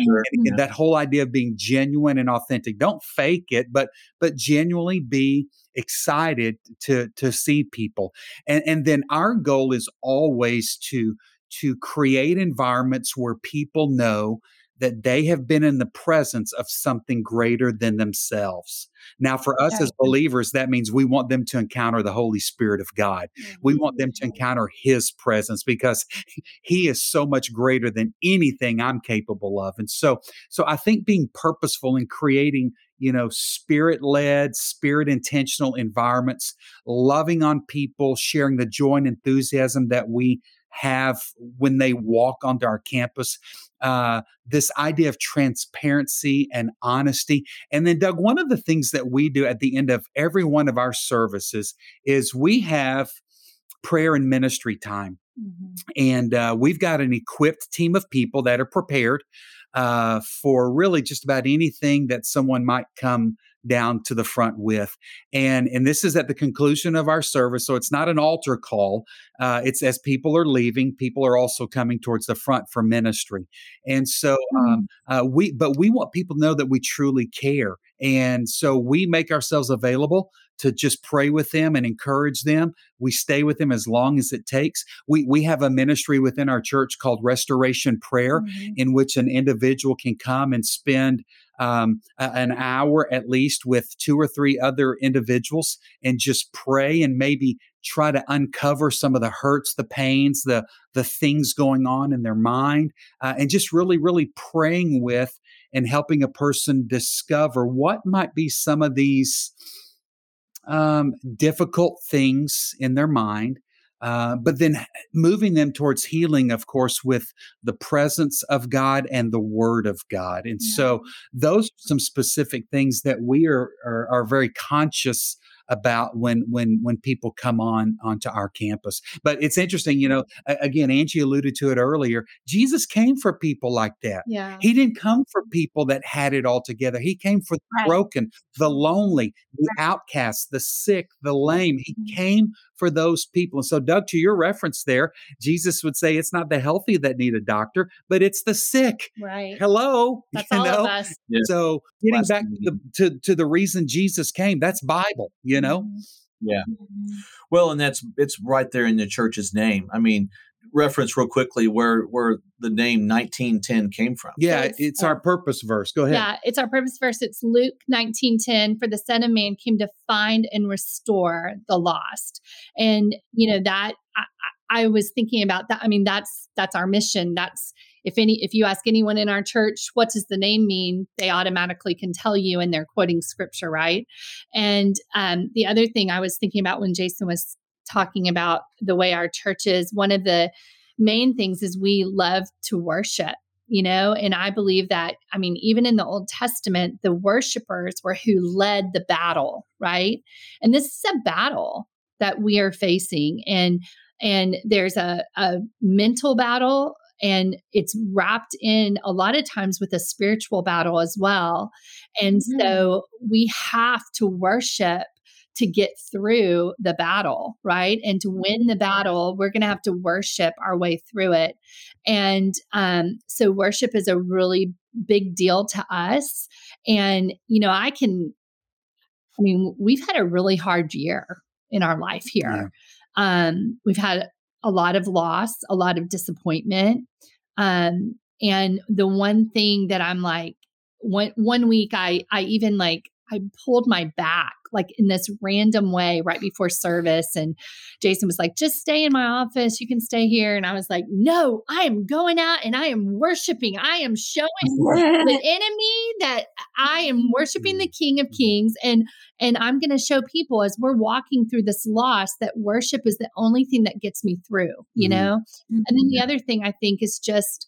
Sure. Yeah. That whole idea of being genuine and authentic. Don't fake it, but but genuinely be excited to to see people. And and then our goal is always to to create environments where people know that they have been in the presence of something greater than themselves. Now, for us as believers, that means we want them to encounter the Holy Spirit of God. Mm-hmm. We want them to encounter His presence because He is so much greater than anything I'm capable of. And so, so I think being purposeful in creating you know, spirit led, spirit intentional environments, loving on people, sharing the joy and enthusiasm that we have when they walk onto our campus. Uh, this idea of transparency and honesty. And then, Doug, one of the things that we do at the end of every one of our services is we have prayer and ministry time. Mm-hmm. And uh, we've got an equipped team of people that are prepared uh, for really just about anything that someone might come down to the front with. And and this is at the conclusion of our service, so it's not an altar call. Uh, it's as people are leaving, people are also coming towards the front for ministry. And so um, mm. uh, we, but we want people to know that we truly care. And so we make ourselves available to just pray with them and encourage them. We stay with them as long as it takes. We we have a ministry within our church called Restoration Prayer, mm-hmm. in which an individual can come and spend um, an hour at least with two or three other individuals and just pray and maybe try to uncover some of the hurts, the pains, the the things going on in their mind, uh, and just really, really praying with and helping a person discover what might be some of these um, difficult things in their mind. Uh, but then moving them towards healing, of course, with the presence of God and the Word of God. And yeah. so, those are some specific things that we are, are, are very conscious about when when when people come on onto our campus. But it's interesting, you know. Again, Angie alluded to it earlier. Jesus came for people like that.
Yeah,
he didn't come for people that had it all together. He came for the right. broken, the lonely, the right. outcasts, the sick, the lame. He mm-hmm. came for those people. And so, Doug, to your reference there, Jesus would say it's not the healthy that need a doctor, but it's the sick.
Right.
Hello.
That's you all know? of us.
Yeah. So, getting Last back to the, to, to the reason Jesus came, that's Bible, you know? Mm-hmm.
Yeah. Mm-hmm. Well, and that's it's right there in the church's name. I mean, reference real quickly where where the name 1910 came from.
Yeah, it's, it's our purpose verse. Go ahead.
Yeah, it's our purpose verse. It's Luke 1910 for the son of man came to find and restore the lost. And you know that I, I was thinking about that. I mean that's that's our mission. That's if any if you ask anyone in our church what does the name mean they automatically can tell you and they're quoting scripture right and um, the other thing i was thinking about when jason was talking about the way our churches, one of the main things is we love to worship you know? And i believe that i mean even in the old testament the worshipers were who led the battle right? And this is a battle that we are facing and and there's a, a mental battle and it's wrapped in a lot of times with a spiritual battle as well. And mm-hmm. so we have to worship to get through the battle, right? And to win the battle, we're going to have to worship our way through it. And um, so, worship is a really big deal to us. And, you know, I can, I mean, we've had a really hard year in our life here. Yeah. Um, we've had a lot of loss, a lot of disappointment. Um, and the one thing that I'm like, one one week I I even like I pulled my back like in this random way right before service. And Jason was like, just stay in my office. You can stay here. And I was like, no, I am going out and I am worshiping. I am showing the enemy that I am worshiping the King of Kings. And and I'm going to show people as we're walking through this loss that worship is the only thing that gets me through, you mm-hmm. know? And then the other thing I think is just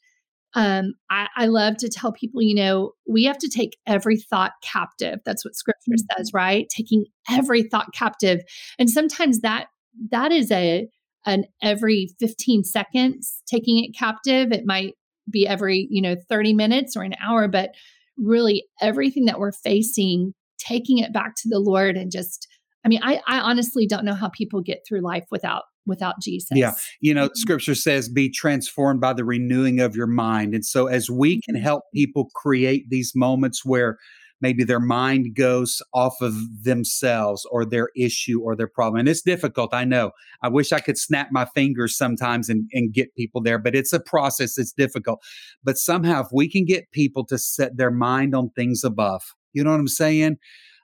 um, I, I, love to tell people, you know, we have to take every thought captive. That's what scripture mm-hmm. says, right? Taking every thought captive. And sometimes that that is a an every 15 seconds taking it captive. It might be every, you know, 30 minutes or an hour, but really everything that we're facing, taking it back to the Lord and just I mean, I, I honestly don't know how people get through life without without Jesus.
Yeah. You know, mm-hmm. scripture says, be transformed by the renewing of your mind. And so, as we can mm-hmm. help people create these moments where maybe their mind goes off of themselves or their issue or their problem. And it's difficult, I know. I wish I could snap my fingers sometimes and, and get people there, but it's a process, it's difficult. But somehow, if we can get people to set their mind on things above, you know what I'm saying?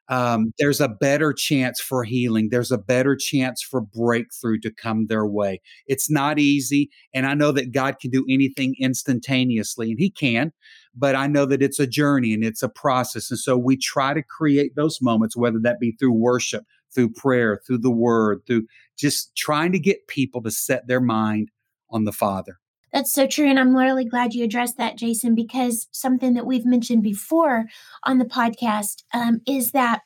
Um, there's a better chance for healing. There's a better chance for breakthrough to come their way. It's not easy. And I know that God can do anything instantaneously, and He can, but I know that it's a journey and it's a process. And so we try to create those moments, whether that be through worship, through prayer, through the word, through just trying to get people to set their mind on the Father.
That's so true. And I'm really glad you addressed that, Jason, because something that we've mentioned before on the podcast um, is that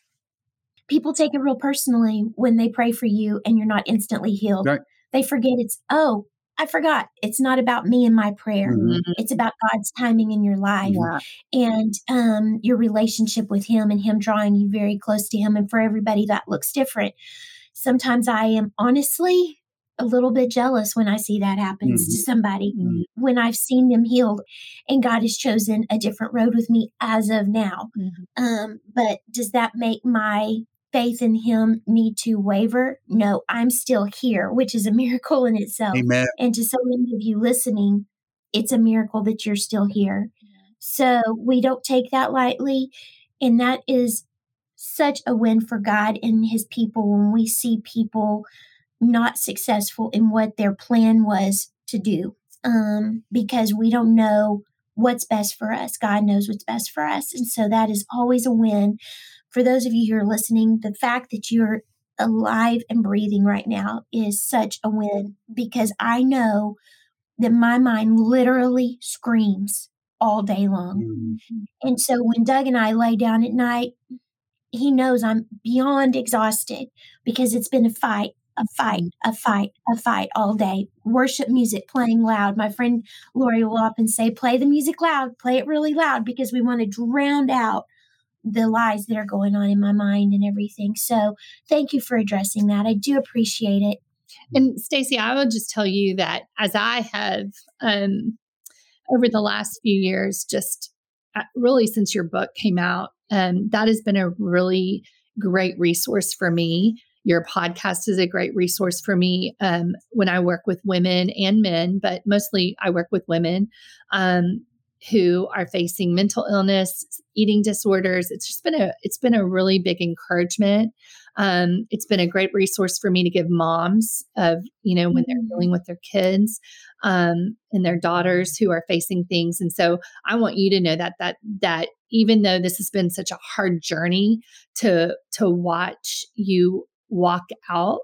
people take it real personally when they pray for you and you're not instantly healed. Right. They forget it's, oh, I forgot. It's not about me and my prayer. Mm-hmm. It's about God's timing in your life yeah. and um, your relationship with Him and Him drawing you very close to Him. And for everybody, that looks different. Sometimes I am honestly a little bit jealous when I see that happens mm-hmm. to somebody, mm-hmm. when I've seen them healed and God has chosen a different road with me as of now. Mm-hmm. Um, but does that make my faith in Him need to waver? No, I'm still here, which is a miracle in itself.
Amen.
And to so many of you listening, it's a miracle that you're still here. So we don't take that lightly. And that is such a win for God and His people when we see people not successful in what their plan was to do um, because we don't know what's best for us. God knows what's best for us. And so that is always a win. For those of you who are listening, the fact that you're alive and breathing right now is such a win because I know that my mind literally screams all day long. Mm-hmm. And so when Doug and I lay down at night, he knows I'm beyond exhausted because it's been a fight, a fight, a fight, a fight all day. Worship music playing loud. My friend Lori will often say, play the music loud, play it really loud because we want to drown out the lies that are going on in my mind and everything. So thank you for addressing that. I do appreciate it.
And Stacy, I will just tell you that as I have um, over the last few years, just uh, really since your book came out, um, that has been a really great resource for me. Your podcast is a great resource for me um, when I work with women and men, but mostly I work with women. Um, who are facing mental illness, eating disorders. It's just been a it's been a really big encouragement. Um, it's been a great resource for me to give moms of you know when they're mm-hmm. dealing with their kids um, and their daughters who are facing things. And so I want you to know that that that even though this has been such a hard journey to to watch you walk out,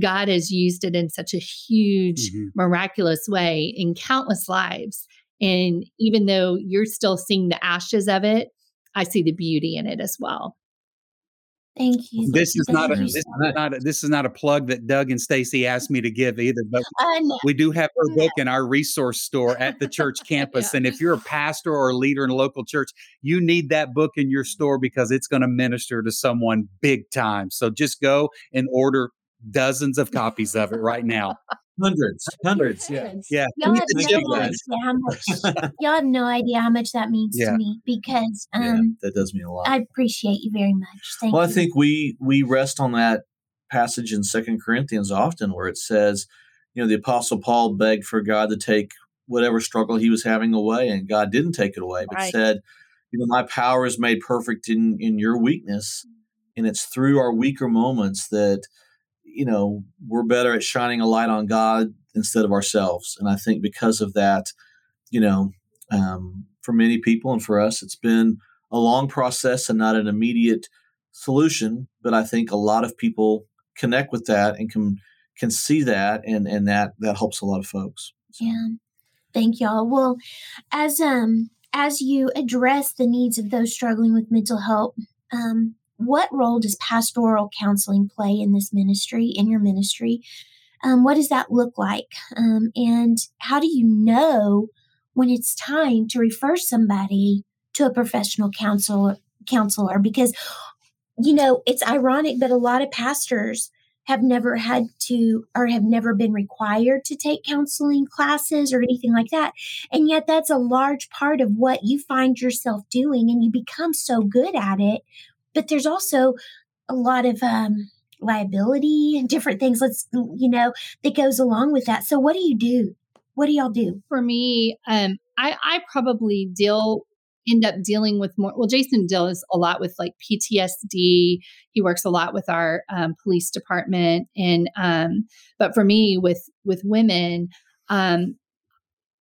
God has used it in such a huge, mm-hmm. miraculous way in countless lives. And even though you're still seeing the ashes of it, I see the beauty in it as well.
Thank you.
This
is
not a this is not a, this is not a plug that Doug and Stacy asked me to give either, but we do have her book in our resource store at the church campus. yeah. And if you're a pastor or a leader in a local church, you need that book in your store because it's going to minister to someone big time. So just go and order dozens of copies of it right now.
Hundreds, hundreds, yeah,
yeah.
Y'all have, no idea how much, y'all have no idea how much that means yeah. to me because um, yeah,
that does mean a lot.
I appreciate you very much. Thank
well,
you.
I think we we rest on that passage in Second Corinthians often, where it says, you know, the Apostle Paul begged for God to take whatever struggle he was having away, and God didn't take it away, but right. said, you know, my power is made perfect in in your weakness, and it's through our weaker moments that you know, we're better at shining a light on God instead of ourselves. And I think because of that, you know, um, for many people and for us, it's been a long process and not an immediate solution. But I think a lot of people connect with that and can can see that, and and that that helps a lot of folks.
So. Yeah, thank y'all. Well, as um as you address the needs of those struggling with mental health, um, what role does pastoral counseling play in this ministry, in your ministry? Um, what does that look like? Um, and how do you know when it's time to refer somebody to a professional counselor? Counselor, because you know it's ironic, but a lot of pastors have never had to or have never been required to take counseling classes or anything like that. And yet, that's a large part of what you find yourself doing, and you become so good at it but there's also a lot of um, liability and different things. Let's you know that goes along with that. So what do you do? What do y'all do?
For me, um, I I probably deal end up dealing with more well jason deals a lot with like ptsd he works a lot with our um, police department and um, but for me with with women um,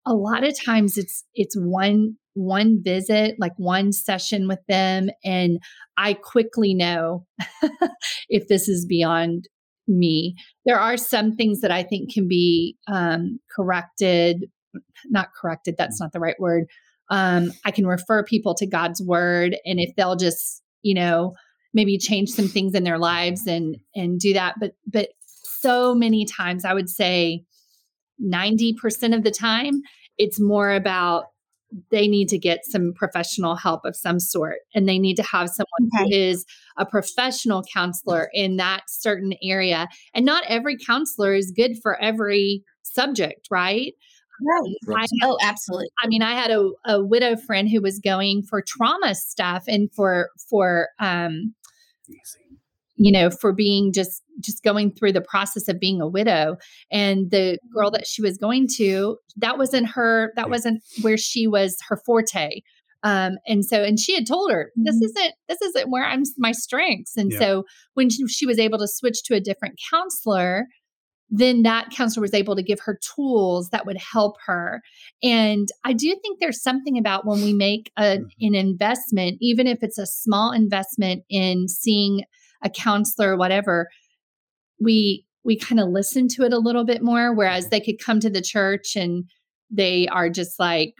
a lot of times it's it's one one visit, like one session with them, and I quickly know if this is beyond me. There are some things that I think can be um, corrected, not corrected, that's not the right word. Um, I can refer people to God's word, and if they'll just, you know, maybe change some things in their lives and and do that. But but so many times, I would say ninety percent of the time, it's more about they need to get some professional help of some sort and they need to have someone okay. who is a professional counselor in that certain area and not every counselor is good for every subject right
Right. I, oh, absolutely.
I mean, I had a, a widow friend who was going for trauma stuff and for for um you know for being just just going through the process of being a widow and the girl that she was going to that wasn't her that wasn't where she was her forte um, and so and she had told her this mm-hmm. isn't this isn't where i'm my strengths and yeah. so when she, she was able to switch to a different counselor then that counselor was able to give her tools that would help her. And I do think there's something about when we make a, mm-hmm. an investment, even if it's a small investment in seeing a counselor, whatever, we we kind of listen to it a little bit more whereas they could come to the church and they are just like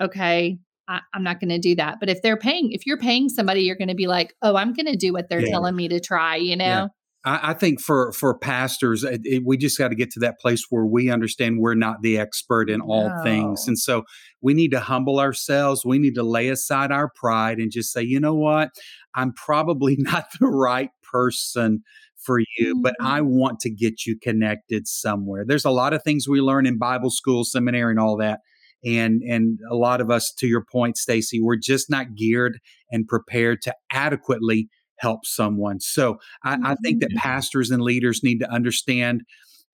okay I, am not going to do that but if they're paying if you're paying somebody you're going to be like oh i'm going to do what they're yeah. telling me to try you know yeah.
I, I think for for pastors, it, it, we just got to get to that place where we understand we're not the expert in all no. things, and so we need to humble ourselves. We need to lay aside our pride and just say, you know what, I'm probably not the right person for you, mm-hmm. but I want to get you connected somewhere. There's a lot of things we learn in Bible school, seminary, and all that. And and a lot of us, to your point, Stacy, we're just not geared and prepared to adequately help someone. So I, I think that mm-hmm. pastors and leaders need to understand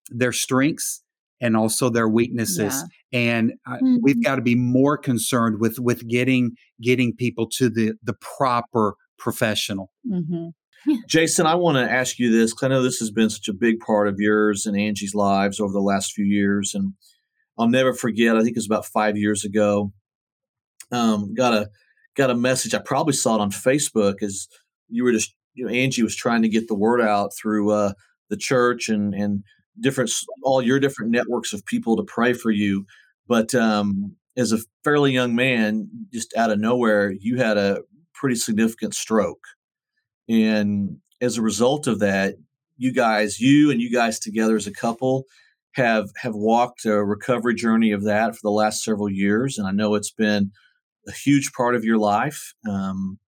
their strengths and also their weaknesses yeah. and uh, mm-hmm. we've got to be more concerned with with getting getting people to the the proper professional
mm-hmm. jason i want to ask you this because i know this has been such a big part of yours and angie's lives over the last few years and i'll never forget i think it was about five years ago um, got a got a message i probably saw it on facebook as you were just you know Angie was trying to get the word out through uh, the church and and different all your different networks of people to pray for you. But um, as a fairly young man, just out of nowhere, you had a pretty significant stroke, and as a result of that, you guys, you and you guys together as a couple, have have walked a recovery journey of that for the last several years, and I know it's been a huge part of your life. Um,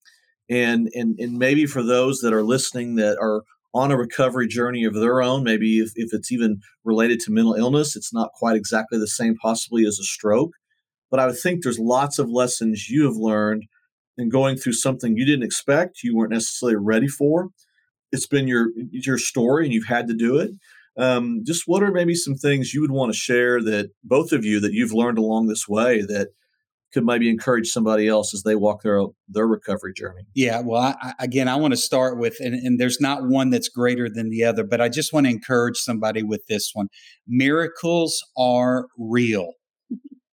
and and and maybe for those that are listening that are on a recovery journey of their own maybe if, if it's even related to mental illness it's not quite exactly the same possibly as a stroke but i would think there's lots of lessons you have learned in going through something you didn't expect you weren't necessarily ready for it's been your your story and you've had to do it um, just what are maybe some things you would want to share that both of you that you've learned along this way that could maybe encourage somebody else as they walk their their recovery journey?
Yeah, well, I, again, I want to start with, and, and there's not one that's greater than the other, but I just want to encourage somebody with this one. Miracles are real.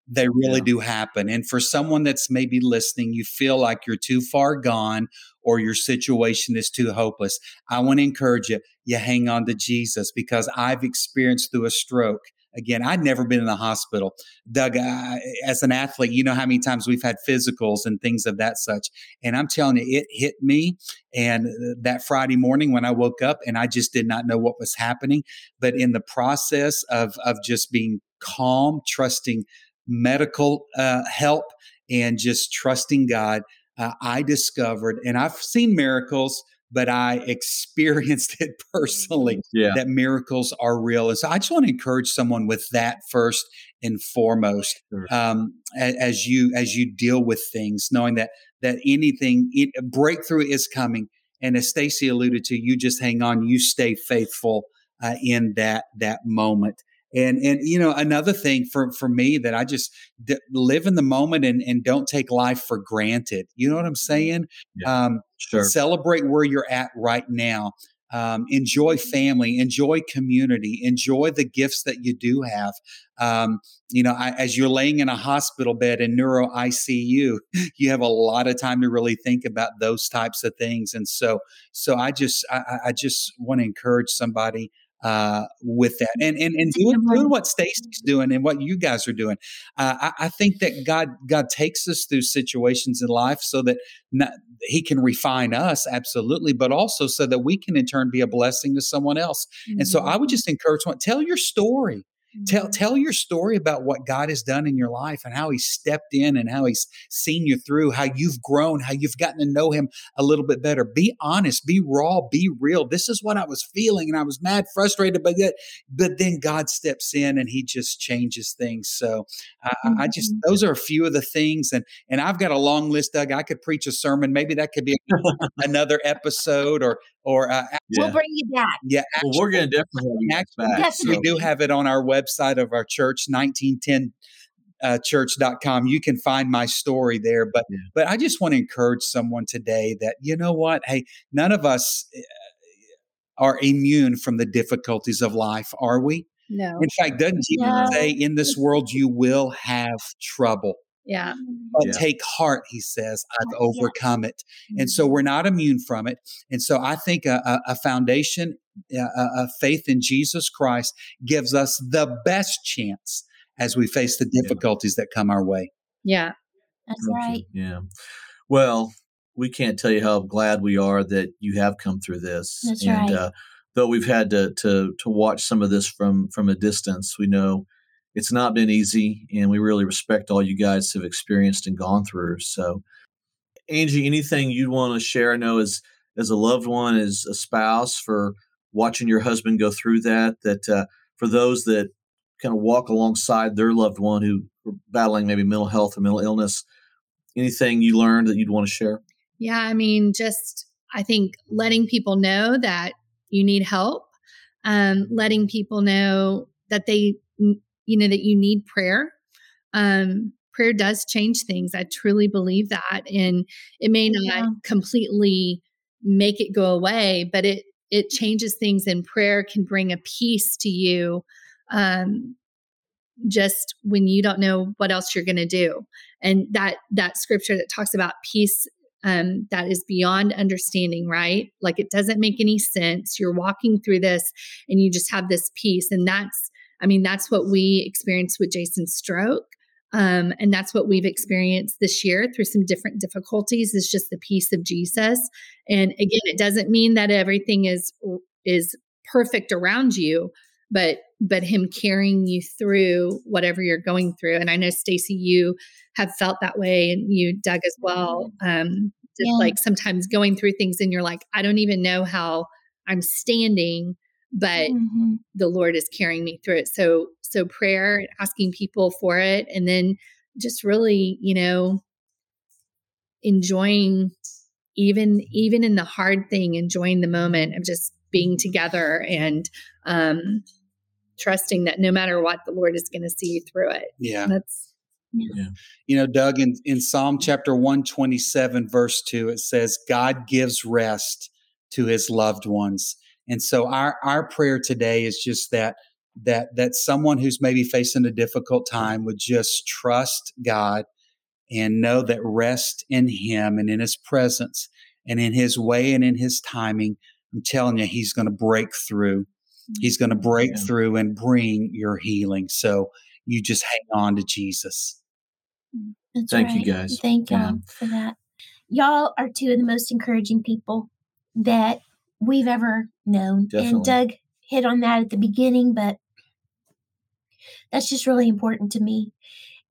They really yeah. do happen. And for someone that's maybe listening, you feel like you're too far gone or your situation is too hopeless. I want to encourage you, you hang on to Jesus because I've experienced through a stroke again, I'd never been in the hospital. Doug, uh, as an athlete, you know how many times we've had physicals and things of that such. And I'm telling you, it hit me. And that Friday morning when I woke up and I just did not know what was happening. But in the process of, of just being calm, trusting medical uh, help, and just trusting God, uh, I discovered, and I've seen miracles but I experienced it personally yeah. that miracles are real. And so I just want to encourage someone with that first and foremost sure. um, as you as you deal with things, knowing that that anything it, breakthrough is coming. And as Stacy alluded to, you just hang on, you stay faithful uh, in that that moment. And and you know another thing for for me that I just d- live in the moment and and don't take life for granted. You know what I'm saying? Yeah, um, sure. Celebrate where you're at right now. Um, enjoy family, enjoy community, enjoy the gifts that you do have. Um, you know, I, as you're laying in a hospital bed in neuro ICU, you have a lot of time to really think about those types of things. And so, so I just, I, I just want to encourage somebody uh, with that and and, and doing, doing what Stacy's doing and what you guys are doing. Uh, I, I, think that God God takes us through situations in life so that not, He can refine us absolutely, but also so that we can in turn be a blessing to someone else. Mm-hmm. And so I would mm-hmm. just encourage one tell your story. Tell mm-hmm. tell your story about what God has done in your life and how He stepped in and how He's seen you through, how you've grown, how you've gotten to know Him a little bit better. Be honest, be raw, be real. This is what I was feeling, and I was mad, frustrated, but yet, but then God steps in and He just changes things. So mm-hmm. I just those are a few of the things, and and I've got a long list, Doug. I could preach a sermon. Maybe that could be another episode, or or uh,
yeah. we'll bring you back.
Yeah, well, we're going to definitely
back. Definitely. We do have it on our website of our church, 1910 uh, church.com you can find my story there but yeah. but i just want to encourage someone today that you know what? Hey none of us eh, are immune from the difficulties of life are we?
No.
In fact doesn't jesus say in this world you will have trouble
Yeah.
But
Yeah.
take heart, he says, I've
Yeah.
overcome it. And so we're not immune from it. And so I think a, a, a foundation, a, a a faith in Jesus Christ gives us the best chance as we face the difficulties that come our way.
Yeah.
That's
Thank you.
right.
Yeah. Well, we can't tell you how glad we are that you have come through this.
That's
and
right.
uh, though we've had to to to watch some of this from from a distance, we know it's not been easy, and we really respect all you guys have experienced and gone through. So, Angie, anything you'd want to share? I know as as a loved one, as a spouse, for watching your husband go through that. That uh, for those that kind of walk alongside their loved one who are battling maybe mental health or mental illness, anything you learned that you'd want to share?
Yeah. I mean, just, I think letting people know that you need help, um, letting people know that they, you know, that you need prayer. Um, prayer does change things. I truly believe that. And it may not
Yeah.
completely make it go away, but it, it changes things and prayer can bring a peace to you. Um, just when you don't know what else you're going to do and that that scripture that talks about peace um, that is beyond understanding right like it doesn't make any sense you're walking through this and you just have this peace and that's i mean that's what we experienced with jason's stroke um, and that's what we've experienced this year through some different difficulties. Is just the peace of jesus. And again it doesn't mean that everything is is perfect around you but but him carrying you through whatever you're going through. And i know stacy you have felt that way and you doug as well um just
Yeah.
like sometimes going through things and you're like i don't even know how i'm standing but
Mhm.
the lord is carrying me through it so so prayer and asking people for it and then just really you know enjoying even even in the hard thing enjoying the moment of just being together and um trusting that no matter what the lord is going to see you through it
Yeah.
that's yeah.
You know, Doug, in, in Psalm chapter 127, verse 2, it says, God gives rest to his loved ones. And so our, our prayer today is just that that that someone who's maybe facing a difficult time would just trust God and know that rest in him and in his presence and in his way and in his timing, I'm telling you, he's going to break through. He's going to break
Yeah.
through and bring your healing. So you just hang on to Jesus.
Mm, that's
Thank you, guys.
Thank y'all for that. Y'all are two of the most encouraging people that we've ever known.
Definitely.
And Doug hit on that at the beginning, but that's just really important to me.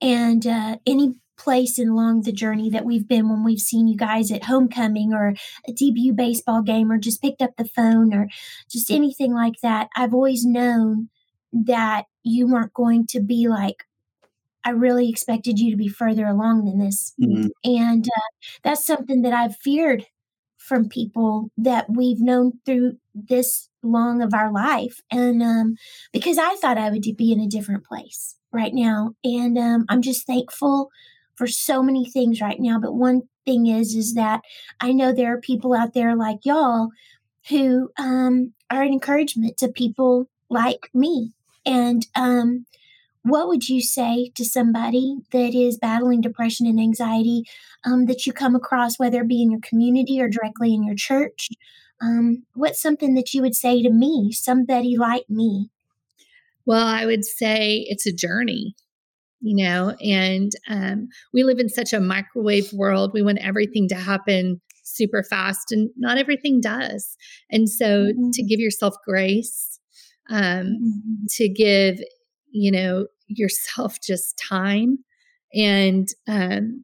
And uh, any place along the journey that we've been when we've seen you guys at homecoming or a DBU baseball game or just picked up the phone or just anything like that, I've always known that you weren't going to be like, I really expected you to be further along than this.
Mhm.
And uh, that's something that I've feared from people that we've known through this long of our life. And um, because I thought I would be in a different place right now. And um, I'm just thankful for so many things right now. But one thing is, is that I know there are people out there like y'all who um, are an encouragement to people like me. And um, what would you say to somebody that is battling depression and anxiety um, that you come across, whether it be in your community or directly in your church? Um, what's something that you would say to me, somebody like me?
Well, I would say it's a journey, you know, and um, we live in such a microwave world. We want everything to happen super fast, and not everything does. And so
Mhm.
to give yourself grace, um,
Mm-hmm.
to give, you know, yourself just time and um,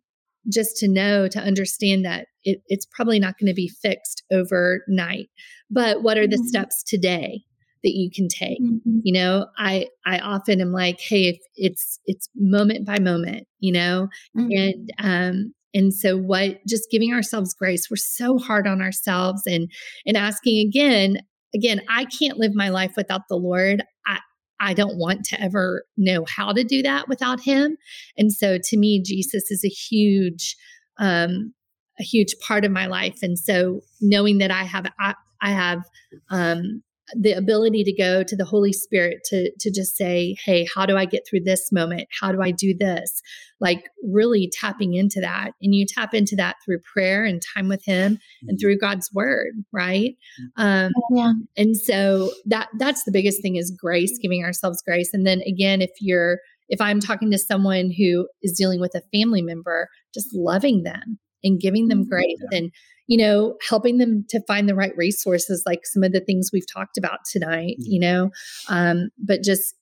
just to know, to understand that it, it's probably not going to be fixed overnight. But what are the
Mhm.
steps today that you can take?
Mhm.
you know i i often am like hey if it's it's moment by moment you know
Mhm.
and um and so what just giving ourselves grace we're so hard on ourselves and and asking again again i can't live my life without the lord i i don't want to ever know how to do that without him. And so to me jesus is a huge um a huge part of my life. And so knowing that i have i, I have um the ability to go to the Holy Spirit to to just say, "Hey, how do I get through this moment? How do I do this?" Like really tapping into that, and you tap into that through prayer and time with Him, mm-hmm. and through God's Word, right?
Mm-hmm. Um, yeah.
And so that that's the biggest thing is grace, giving ourselves grace, and then again, if you're if I'm talking to someone who is dealing with a family member, just loving them and giving them mm-hmm. grace yeah. and you know, helping them to find the right resources, like some of the things we've talked about tonight, mm-hmm. you know, um, but just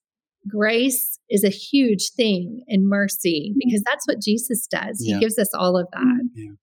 grace is a huge thing and mercy mm-hmm. because that's what Jesus does. Yeah. He gives us all of that.
Yeah.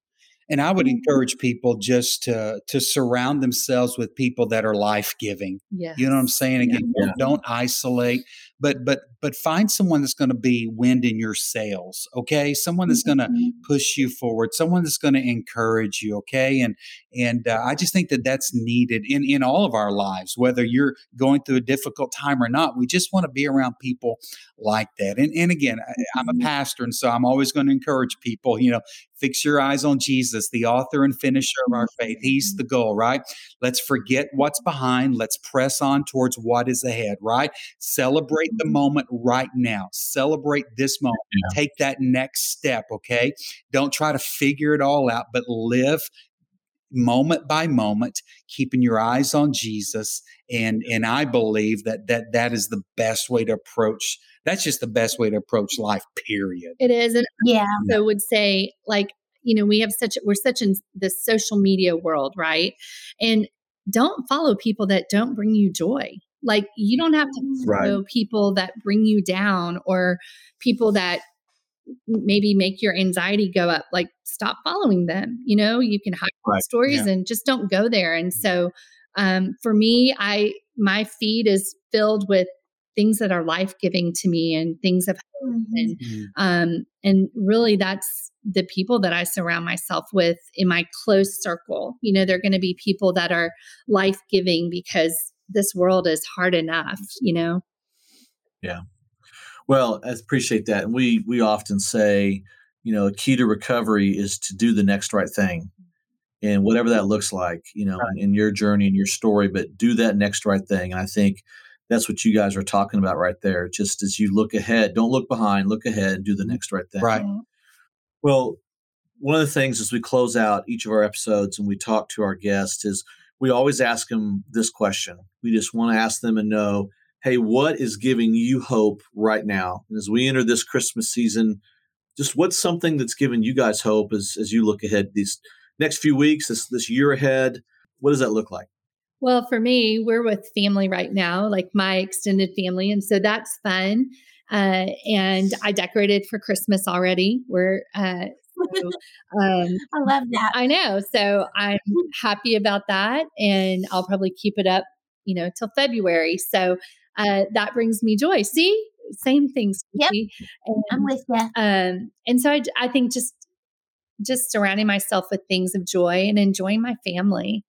And I would encourage people just to to surround themselves with people that are life giving.
Yeah,
you know what I'm saying? Again, yeah. don't isolate, but but but find someone that's going to be wind in your sails. Okay, someone that's going to mm-hmm. push you forward, someone that's going to encourage you. Okay, and and uh, I just think that that's needed in in all of our lives, whether you're going through a difficult time or not. We just want to be around people like that. And and again, I, I'm a mm-hmm. pastor, and so I'm always going to encourage people. You know, fix your eyes on Jesus, the author and finisher of our faith. He's mm-hmm. the goal, right? Let's forget what's behind. Let's press on towards what is ahead, right? Celebrate the moment right now. Celebrate this moment. Yeah. Take that next step, okay? Don't try to figure it all out, but live moment by moment keeping your eyes on Jesus and and I believe that that that is the best way to approach that's just the best way to approach life period
it is and
yeah
so would say like you know we have such we're such in this social media world right and don't follow people that don't bring you joy like you don't have to follow right. people that bring you down or people that maybe make your anxiety go up like stop following them you know you can hide right. stories yeah. and just don't go there and so um, for me i my feed is filled with things that are life-giving to me and things of hope mm-hmm. and mm-hmm. um, and really that's the people that i surround myself with in my close circle you know they're going to be people that are life-giving because this world is hard enough you know
yeah well, I appreciate that. And we we often say, you know, a key to recovery is to do the next right thing. And whatever that looks like, you know, right. in your journey and your story, but do that next right thing. And I think that's what you guys are talking about right there. Just as you look ahead, don't look behind, look ahead and do the mm-hmm. next right thing.
Right.
Well, one of the things as we close out each of our episodes and we talk to our guests is we always ask them this question. We just want to ask them and know hey, what is giving you hope right now? And as we enter this Christmas season, just what's something that's giving you guys hope as, as you look ahead these next few weeks, this, this year ahead? What does that look like?
Well, for me, we're with family right now, like my extended family. And so that's fun. Uh, and I decorated for Christmas already. We're, uh, so,
um, I love that.
I know. So I'm happy about that. And I'll probably keep it up, you know, till February. So uh, that brings me joy. See, same things.
Yep. And, I'm with you.
Um, and so I, I think just just surrounding myself with things of joy and enjoying my family.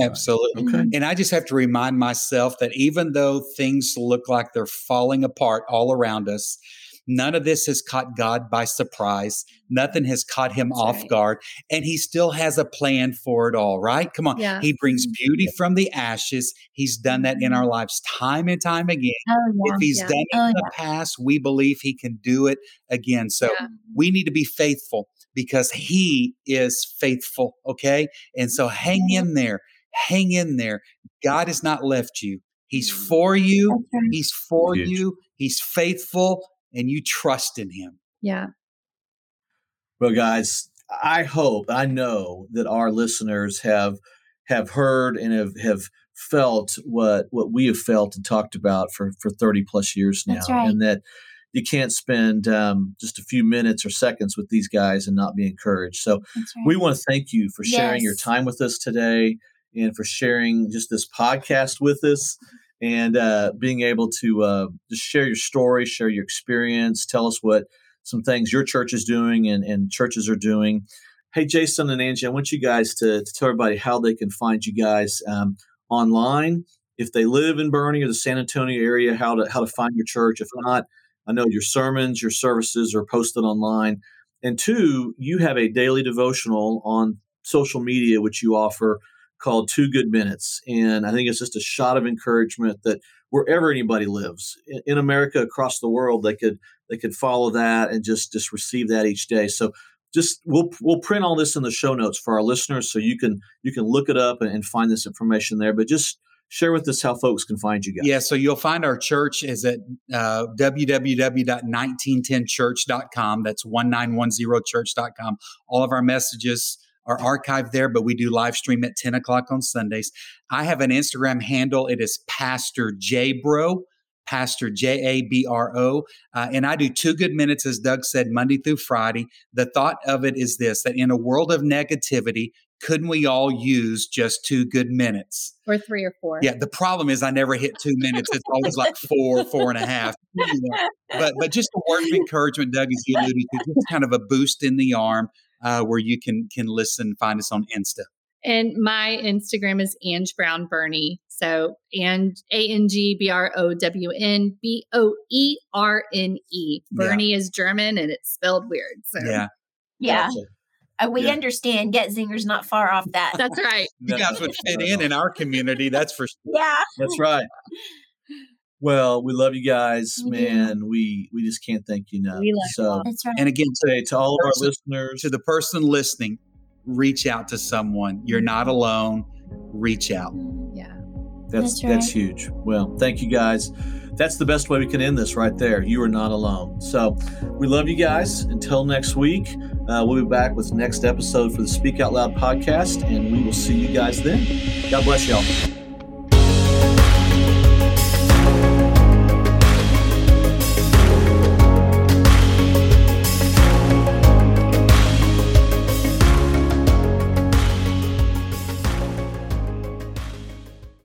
Absolutely. Okay. And I just have to remind myself that even though things look like they're falling apart all around us, None of this has caught God by surprise. Nothing has caught him That's off right. guard. And he still has a plan for it all, right? Come on. Yeah. He brings mm-hmm. beauty from the ashes. He's done that in our mm-hmm. lives time and time again. Oh, yeah. If he's yeah. done it oh, in the past, we believe he can do it again. So we need to be faithful because he is faithful. Okay. And so hang in there. Hang in there. God has not left you. He's mm. for you. He's for you. He's faithful and you trust in him.
Yeah.
Well, guys, I hope, I know that our listeners have have heard and have, have felt what what we have felt and talked about for for 30 plus years now
right.
and that you can't spend um, just a few minutes or seconds with these guys and not be encouraged so right. we want to thank you for sharing yes. your time with us today and for sharing just this podcast with us and uh, being able to uh, just share your story, share your experience, tell us what some things your church is doing and, and churches are doing. Hey, Jason and Angie, I want you guys to, to tell everybody how they can find you guys um, online. If they live in Boerne or the San Antonio area, how to how to find your church. If not, I know your sermons, your services are posted online. And two, you have a daily devotional on social media which you offer called Two Good Minutes. And I think it's just a shot of encouragement that wherever anybody lives in, America, across the world, they could they could follow that and just just receive that each day. So just we'll we'll print all this in the show notes for our listeners so you can you can look it up and, and find this information there. But just share with us how folks can find you guys.
Yeah, so you'll find our church is at uh, www.1910church.com. That's 1910church.com. All of our messages are archived there, but we do live stream at 10 o'clock on Sundays. I have an Instagram handle. It is Pastor Jabro. Pastor J A B R O. Uh, and I do two good minutes, as Doug said, Monday through Friday. The thought of it is this that in a world of negativity, couldn't we all use just two good minutes?
Or three or four.
Yeah. The problem is I never hit two minutes. It's always like four, four and a half. But but just a word of encouragement, Doug, as you alluded to, just kind of a boost in the arm uh, where you can can listen, find us on Insta.
And my Instagram is Ange Brown Boerne. So and A N G B R O W N B O E R N E. Boerne yeah. is German and it's spelled weird. So
yeah.
Yeah. Gotcha. Uh, we yeah. understand Getzinger's not far off that.
That's right.
you guys would fit in in our community. That's for sure.
Yeah.
That's right. Well, we love you guys, we man. Do. We we just can't thank you enough.
We love so, That's right.
And again, say to all of our listeners,
to the person listening, reach out to someone. You're not alone. Reach out.
Yeah.
That's that's, right. that's huge. Well, thank you guys that's the best way we can end this right there. You are not alone. So we love you guys. Until next week, uh, we'll be back with the next episode for the Speak Out Loud podcast, and we will see you guys then. God bless y'all.